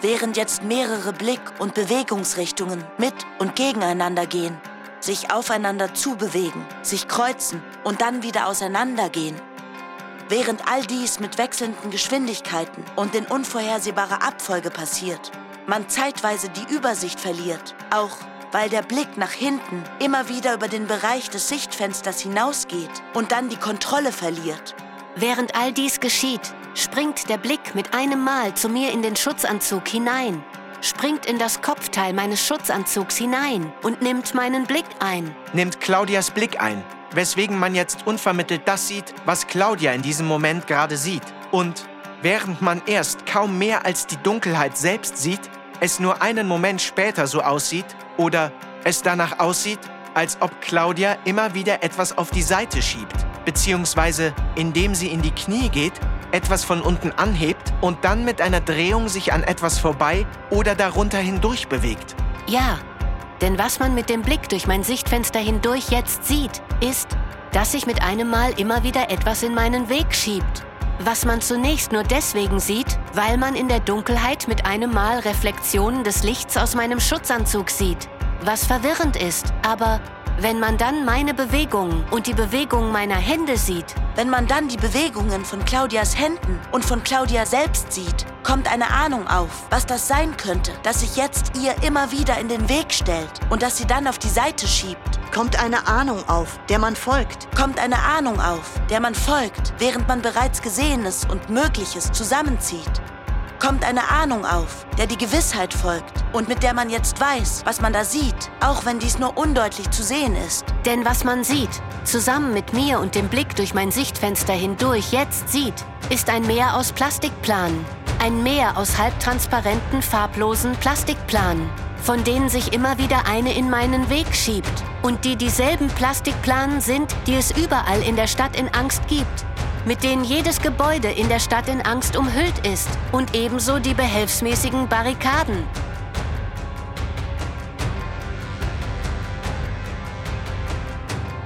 während jetzt mehrere Blick- und Bewegungsrichtungen mit und gegeneinander gehen, sich aufeinander zubewegen, sich kreuzen und dann wieder auseinandergehen. Während all dies mit wechselnden Geschwindigkeiten und in unvorhersehbarer Abfolge passiert, man zeitweise die Übersicht verliert, auch weil der Blick nach hinten immer wieder über den Bereich des Sichtfensters hinausgeht und dann die Kontrolle verliert. Während all dies geschieht, springt der Blick mit einem Mal zu mir in den Schutzanzug hinein, springt in das Kopfteil meines Schutzanzugs hinein und nimmt meinen Blick ein. Nimmt Claudias Blick ein, weswegen man jetzt unvermittelt das sieht, was Claudia in diesem Moment gerade sieht. Und während man erst kaum mehr als die Dunkelheit selbst sieht, es nur einen Moment später so aussieht oder es danach aussieht, als ob Claudia immer wieder etwas auf die Seite schiebt, beziehungsweise indem sie in die Knie geht, etwas von unten anhebt und dann mit einer Drehung sich an etwas vorbei oder darunter hindurch bewegt. Ja, denn was man mit dem Blick durch mein Sichtfenster hindurch jetzt sieht, ist, dass sich mit einem Mal immer wieder etwas in meinen Weg schiebt. Was man zunächst nur deswegen sieht, weil man in der Dunkelheit mit einem Mal Reflexionen des Lichts aus meinem Schutzanzug sieht. Was verwirrend ist, aber wenn man dann meine Bewegungen und die Bewegungen meiner Hände sieht, wenn man dann die Bewegungen von Claudias Händen und von Claudia selbst sieht, kommt eine Ahnung auf, was das sein könnte, das sich jetzt ihr immer wieder in den Weg stellt und das sie dann auf die Seite schiebt. Kommt eine Ahnung auf, der man folgt. Kommt eine Ahnung auf, der man folgt, während man bereits Gesehenes und Mögliches zusammenzieht kommt eine Ahnung auf, der die Gewissheit folgt und mit der man jetzt weiß, was man da sieht, auch wenn dies nur undeutlich zu sehen ist. Denn was man sieht, zusammen mit mir und dem Blick durch mein Sichtfenster hindurch jetzt sieht, ist ein Meer aus Plastikplanen. Ein Meer aus halbtransparenten, farblosen Plastikplanen, von denen sich immer wieder eine in meinen Weg schiebt und die dieselben Plastikplanen sind, die es überall in der Stadt in Angst gibt mit denen jedes Gebäude in der Stadt in Angst umhüllt ist und ebenso die behelfsmäßigen Barrikaden.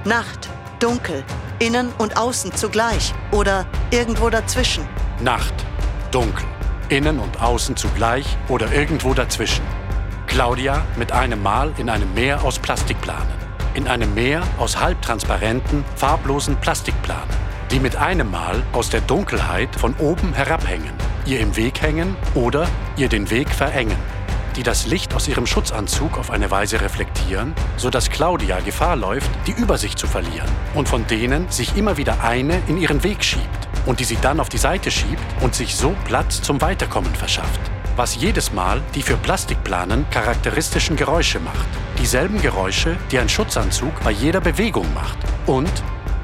Nacht, dunkel, innen und außen zugleich oder irgendwo dazwischen. Nacht, dunkel, innen und außen zugleich oder irgendwo dazwischen. Claudia mit einem Mal in einem Meer aus Plastikplanen. In einem Meer aus halbtransparenten, farblosen Plastikplanen, die mit einem Mal aus der Dunkelheit von oben herabhängen, ihr im Weg hängen oder ihr den Weg verengen die das Licht aus ihrem Schutzanzug auf eine Weise reflektieren, sodass Claudia Gefahr läuft, die Übersicht zu verlieren und von denen sich immer wieder eine in ihren Weg schiebt und die sie dann auf die Seite schiebt und sich so Platz zum Weiterkommen verschafft. Was jedes Mal die für Plastikplanen charakteristischen Geräusche macht. Dieselben Geräusche, die ein Schutzanzug bei jeder Bewegung macht. Und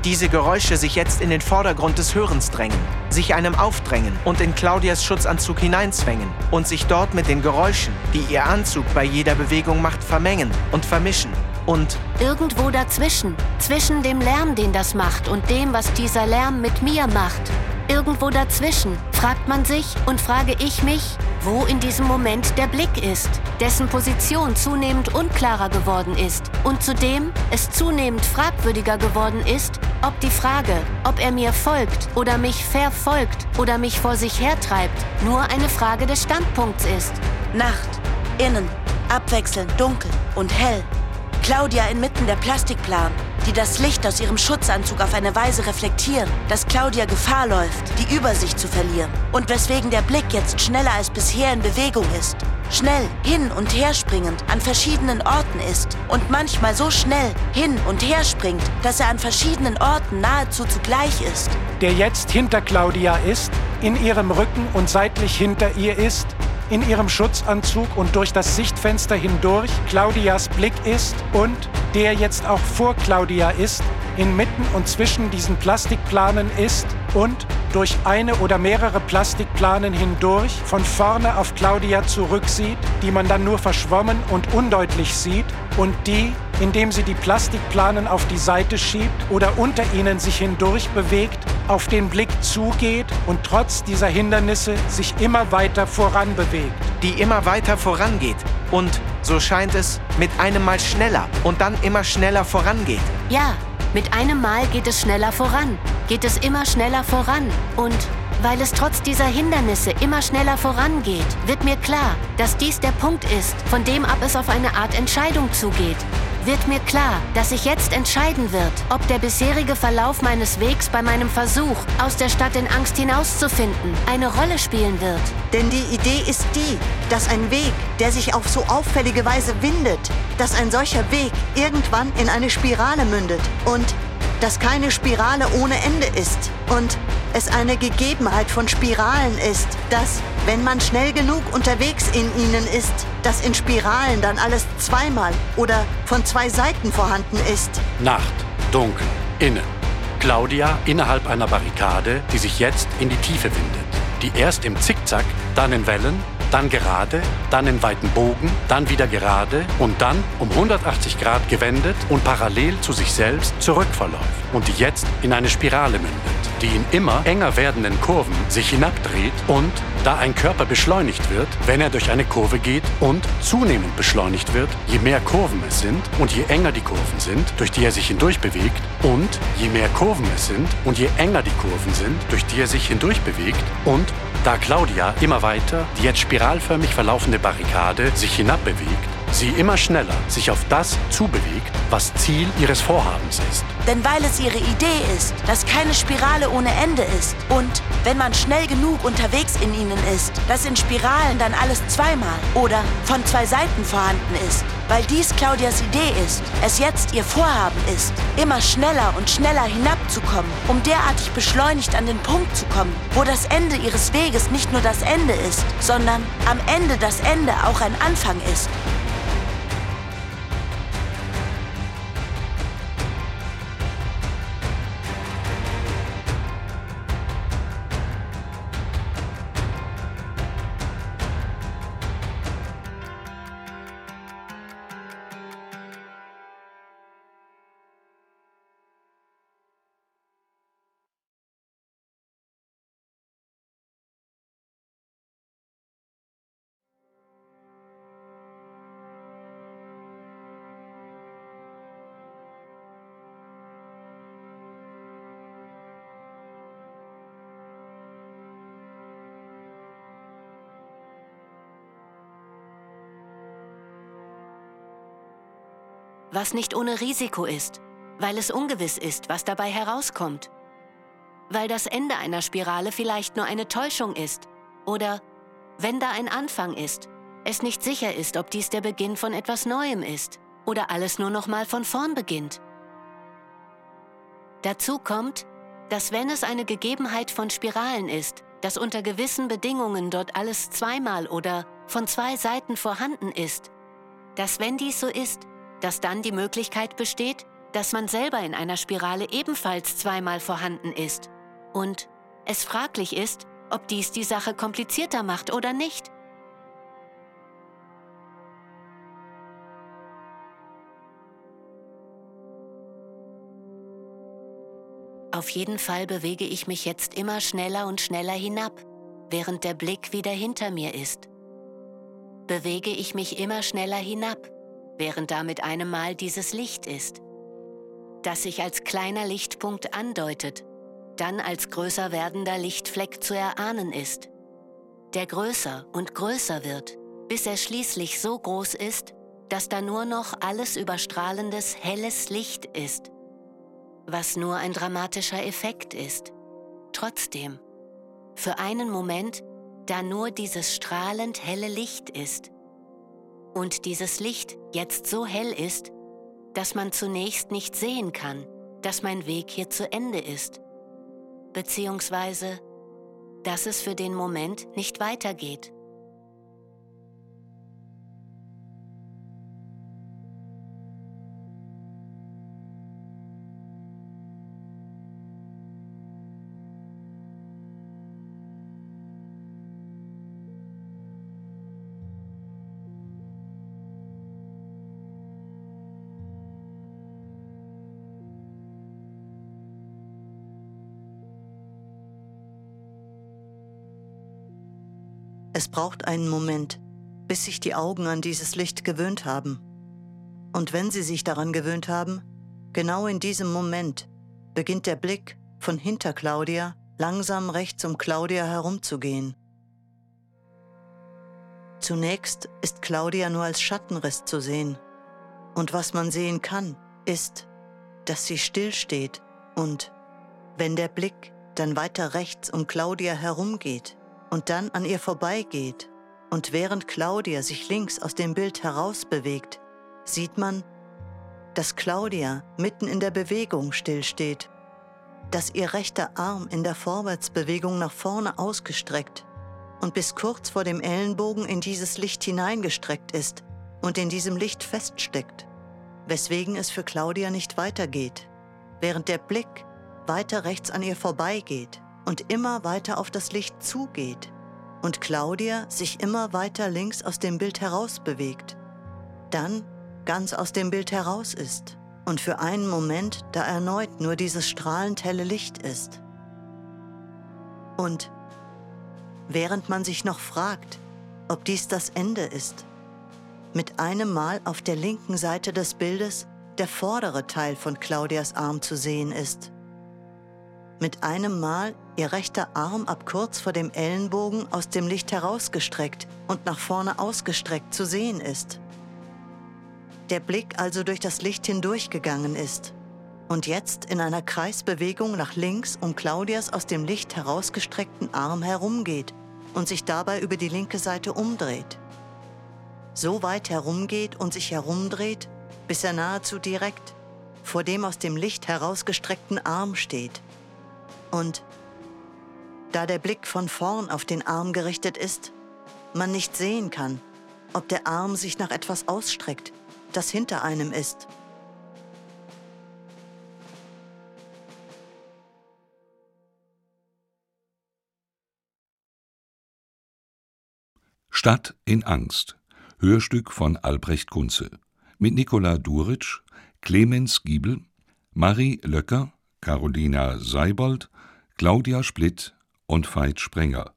diese Geräusche sich jetzt in den Vordergrund des Hörens drängen, sich einem aufdrängen und in Claudias Schutzanzug hineinzwängen und sich dort mit den Geräuschen, die ihr Anzug bei jeder Bewegung macht, vermengen und vermischen und Irgendwo dazwischen, zwischen dem Lärm, den das macht und dem, was dieser Lärm mit mir macht. Irgendwo dazwischen fragt man sich und frage ich mich, wo in diesem Moment der Blick ist, dessen Position zunehmend unklarer geworden ist und zudem es zunehmend fragwürdiger geworden ist, ob die Frage, ob er mir folgt oder mich verfolgt oder mich vor sich hertreibt, nur eine Frage des Standpunkts ist. Nacht, innen, abwechselnd dunkel und hell. Claudia inmitten der Plastikplan, die das Licht aus ihrem Schutzanzug auf eine Weise reflektieren, dass Claudia Gefahr läuft, die Übersicht zu verlieren und weswegen der Blick jetzt schneller als bisher in Bewegung ist. Schnell hin und her springend an verschiedenen Orten ist und manchmal so schnell hin und her springt, dass er an verschiedenen Orten nahezu zugleich ist. Der jetzt hinter Claudia ist, in ihrem Rücken und seitlich hinter ihr ist, in ihrem Schutzanzug und durch das Sichtfenster hindurch Claudias Blick ist und der jetzt auch vor Claudia ist, inmitten und zwischen diesen Plastikplanen ist und durch eine oder mehrere Plastikplanen hindurch von vorne auf Claudia zurücksieht, die man dann nur verschwommen und undeutlich sieht und die, indem sie die Plastikplanen auf die Seite schiebt oder unter ihnen sich hindurch bewegt, auf den Blick zugeht und trotz dieser Hindernisse sich immer weiter voran bewegt. die immer weiter vorangeht und, so scheint es, mit einem Mal schneller und dann immer schneller vorangeht. Ja, mit einem Mal geht es schneller voran, geht es immer schneller voran. Und weil es trotz dieser Hindernisse immer schneller vorangeht, wird mir klar, dass dies der Punkt ist, von dem ab es auf eine Art Entscheidung zugeht. Wird mir klar, dass sich jetzt entscheiden wird, ob der bisherige Verlauf meines Wegs bei meinem Versuch, aus der Stadt in Angst hinauszufinden, eine Rolle spielen wird. Denn die Idee ist die, dass ein Weg, der sich auf so auffällige Weise windet, dass ein solcher Weg irgendwann in eine Spirale mündet und dass keine Spirale ohne Ende ist und es eine Gegebenheit von Spiralen ist, dass, wenn man schnell genug unterwegs in ihnen ist, dass in Spiralen dann alles zweimal oder von zwei Seiten vorhanden ist. Nacht, dunkel, innen. Claudia innerhalb einer Barrikade, die sich jetzt in die Tiefe windet. Die erst im Zickzack, dann in Wellen, dann gerade, dann in weiten Bogen, dann wieder gerade und dann um 180 Grad gewendet und parallel zu sich selbst zurückverläuft und die jetzt in eine Spirale mündet, die in immer enger werdenden Kurven sich hinabdreht und, da ein Körper beschleunigt wird, wenn er durch eine Kurve geht und zunehmend beschleunigt wird, je mehr Kurven es sind und je enger die Kurven sind, durch die er sich hindurch bewegt und je mehr Kurven es sind und je enger die Kurven sind, durch die er sich hindurch bewegt und da Claudia immer weiter die jetzt spiralförmig verlaufende Barrikade sich hinabbewegt, sie immer schneller sich auf das zubewegt, was Ziel ihres Vorhabens ist. Denn weil es ihre Idee ist, dass keine Spirale ohne Ende ist und wenn man schnell genug unterwegs in ihnen ist, dass in Spiralen dann alles zweimal oder von zwei Seiten vorhanden ist. Weil dies Claudias Idee ist, es jetzt ihr Vorhaben ist, immer schneller und schneller hinabzukommen, um derartig beschleunigt an den Punkt zu kommen, wo das Ende ihres Weges nicht nur das Ende ist, sondern am Ende das Ende auch ein Anfang ist. Was nicht ohne Risiko ist, weil es ungewiss ist, was dabei herauskommt. Weil das Ende einer Spirale vielleicht nur eine Täuschung ist oder, wenn da ein Anfang ist, es nicht sicher ist, ob dies der Beginn von etwas Neuem ist oder alles nur noch mal von vorn beginnt. Dazu kommt, dass wenn es eine Gegebenheit von Spiralen ist, dass unter gewissen Bedingungen dort alles zweimal oder von zwei Seiten vorhanden ist, dass wenn dies so ist, dass dann die Möglichkeit besteht, dass man selber in einer Spirale ebenfalls zweimal vorhanden ist und es fraglich ist, ob dies die Sache komplizierter macht oder nicht. Auf jeden Fall bewege ich mich jetzt immer schneller und schneller hinab, während der Blick wieder hinter mir ist. Bewege ich mich immer schneller hinab, während da mit einem Mal dieses Licht ist, das sich als kleiner Lichtpunkt andeutet, dann als größer werdender Lichtfleck zu erahnen ist, der größer und größer wird, bis er schließlich so groß ist, dass da nur noch alles überstrahlendes helles Licht ist was nur ein dramatischer Effekt ist. Trotzdem, für einen Moment, da nur dieses strahlend helle Licht ist. Und dieses Licht jetzt so hell ist, dass man zunächst nicht sehen kann, dass mein Weg hier zu Ende ist. Beziehungsweise, dass es für den Moment nicht weitergeht. Es braucht einen Moment, bis sich die Augen an dieses Licht gewöhnt haben. Und wenn sie sich daran gewöhnt haben, genau in diesem Moment beginnt der Blick von hinter Claudia langsam rechts um Claudia herumzugehen. Zunächst ist Claudia nur als Schattenriss zu sehen. Und was man sehen kann, ist, dass sie stillsteht und, wenn der Blick dann weiter rechts um Claudia herumgeht, und dann an ihr vorbeigeht. Und während Claudia sich links aus dem Bild herausbewegt, sieht man, dass Claudia mitten in der Bewegung stillsteht, dass ihr rechter Arm in der Vorwärtsbewegung nach vorne ausgestreckt und bis kurz vor dem Ellenbogen in dieses Licht hineingestreckt ist und in diesem Licht feststeckt, weswegen es für Claudia nicht weitergeht, während der Blick weiter rechts an ihr vorbeigeht und immer weiter auf das Licht zugeht und Claudia sich immer weiter links aus dem Bild heraus bewegt, dann ganz aus dem Bild heraus ist und für einen Moment da erneut nur dieses strahlend helle Licht ist. Und während man sich noch fragt, ob dies das Ende ist, mit einem Mal auf der linken Seite des Bildes der vordere Teil von Claudias Arm zu sehen ist mit einem Mal ihr rechter Arm ab kurz vor dem Ellenbogen aus dem Licht herausgestreckt und nach vorne ausgestreckt zu sehen ist. Der Blick also durch das Licht hindurchgegangen ist und jetzt in einer Kreisbewegung nach links um Claudias aus dem Licht herausgestreckten Arm herumgeht und sich dabei über die linke Seite umdreht. So weit herumgeht und sich herumdreht, bis er nahezu direkt vor dem aus dem Licht herausgestreckten Arm steht. Und da der Blick von vorn auf den Arm gerichtet ist, man nicht sehen kann, ob der Arm sich nach etwas ausstreckt, das hinter einem ist. Stadt in Angst. Hörstück von Albrecht Kunze. Mit Nikola Duritsch, Clemens Giebel, Marie Löcker, Carolina Seibold, Claudia Splitt und Veit Sprenger.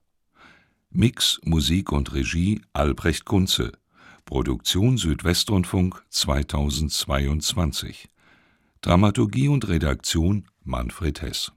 Mix, Musik und Regie Albrecht Kunze. Produktion Südwestrundfunk 2022. Dramaturgie und Redaktion Manfred Hess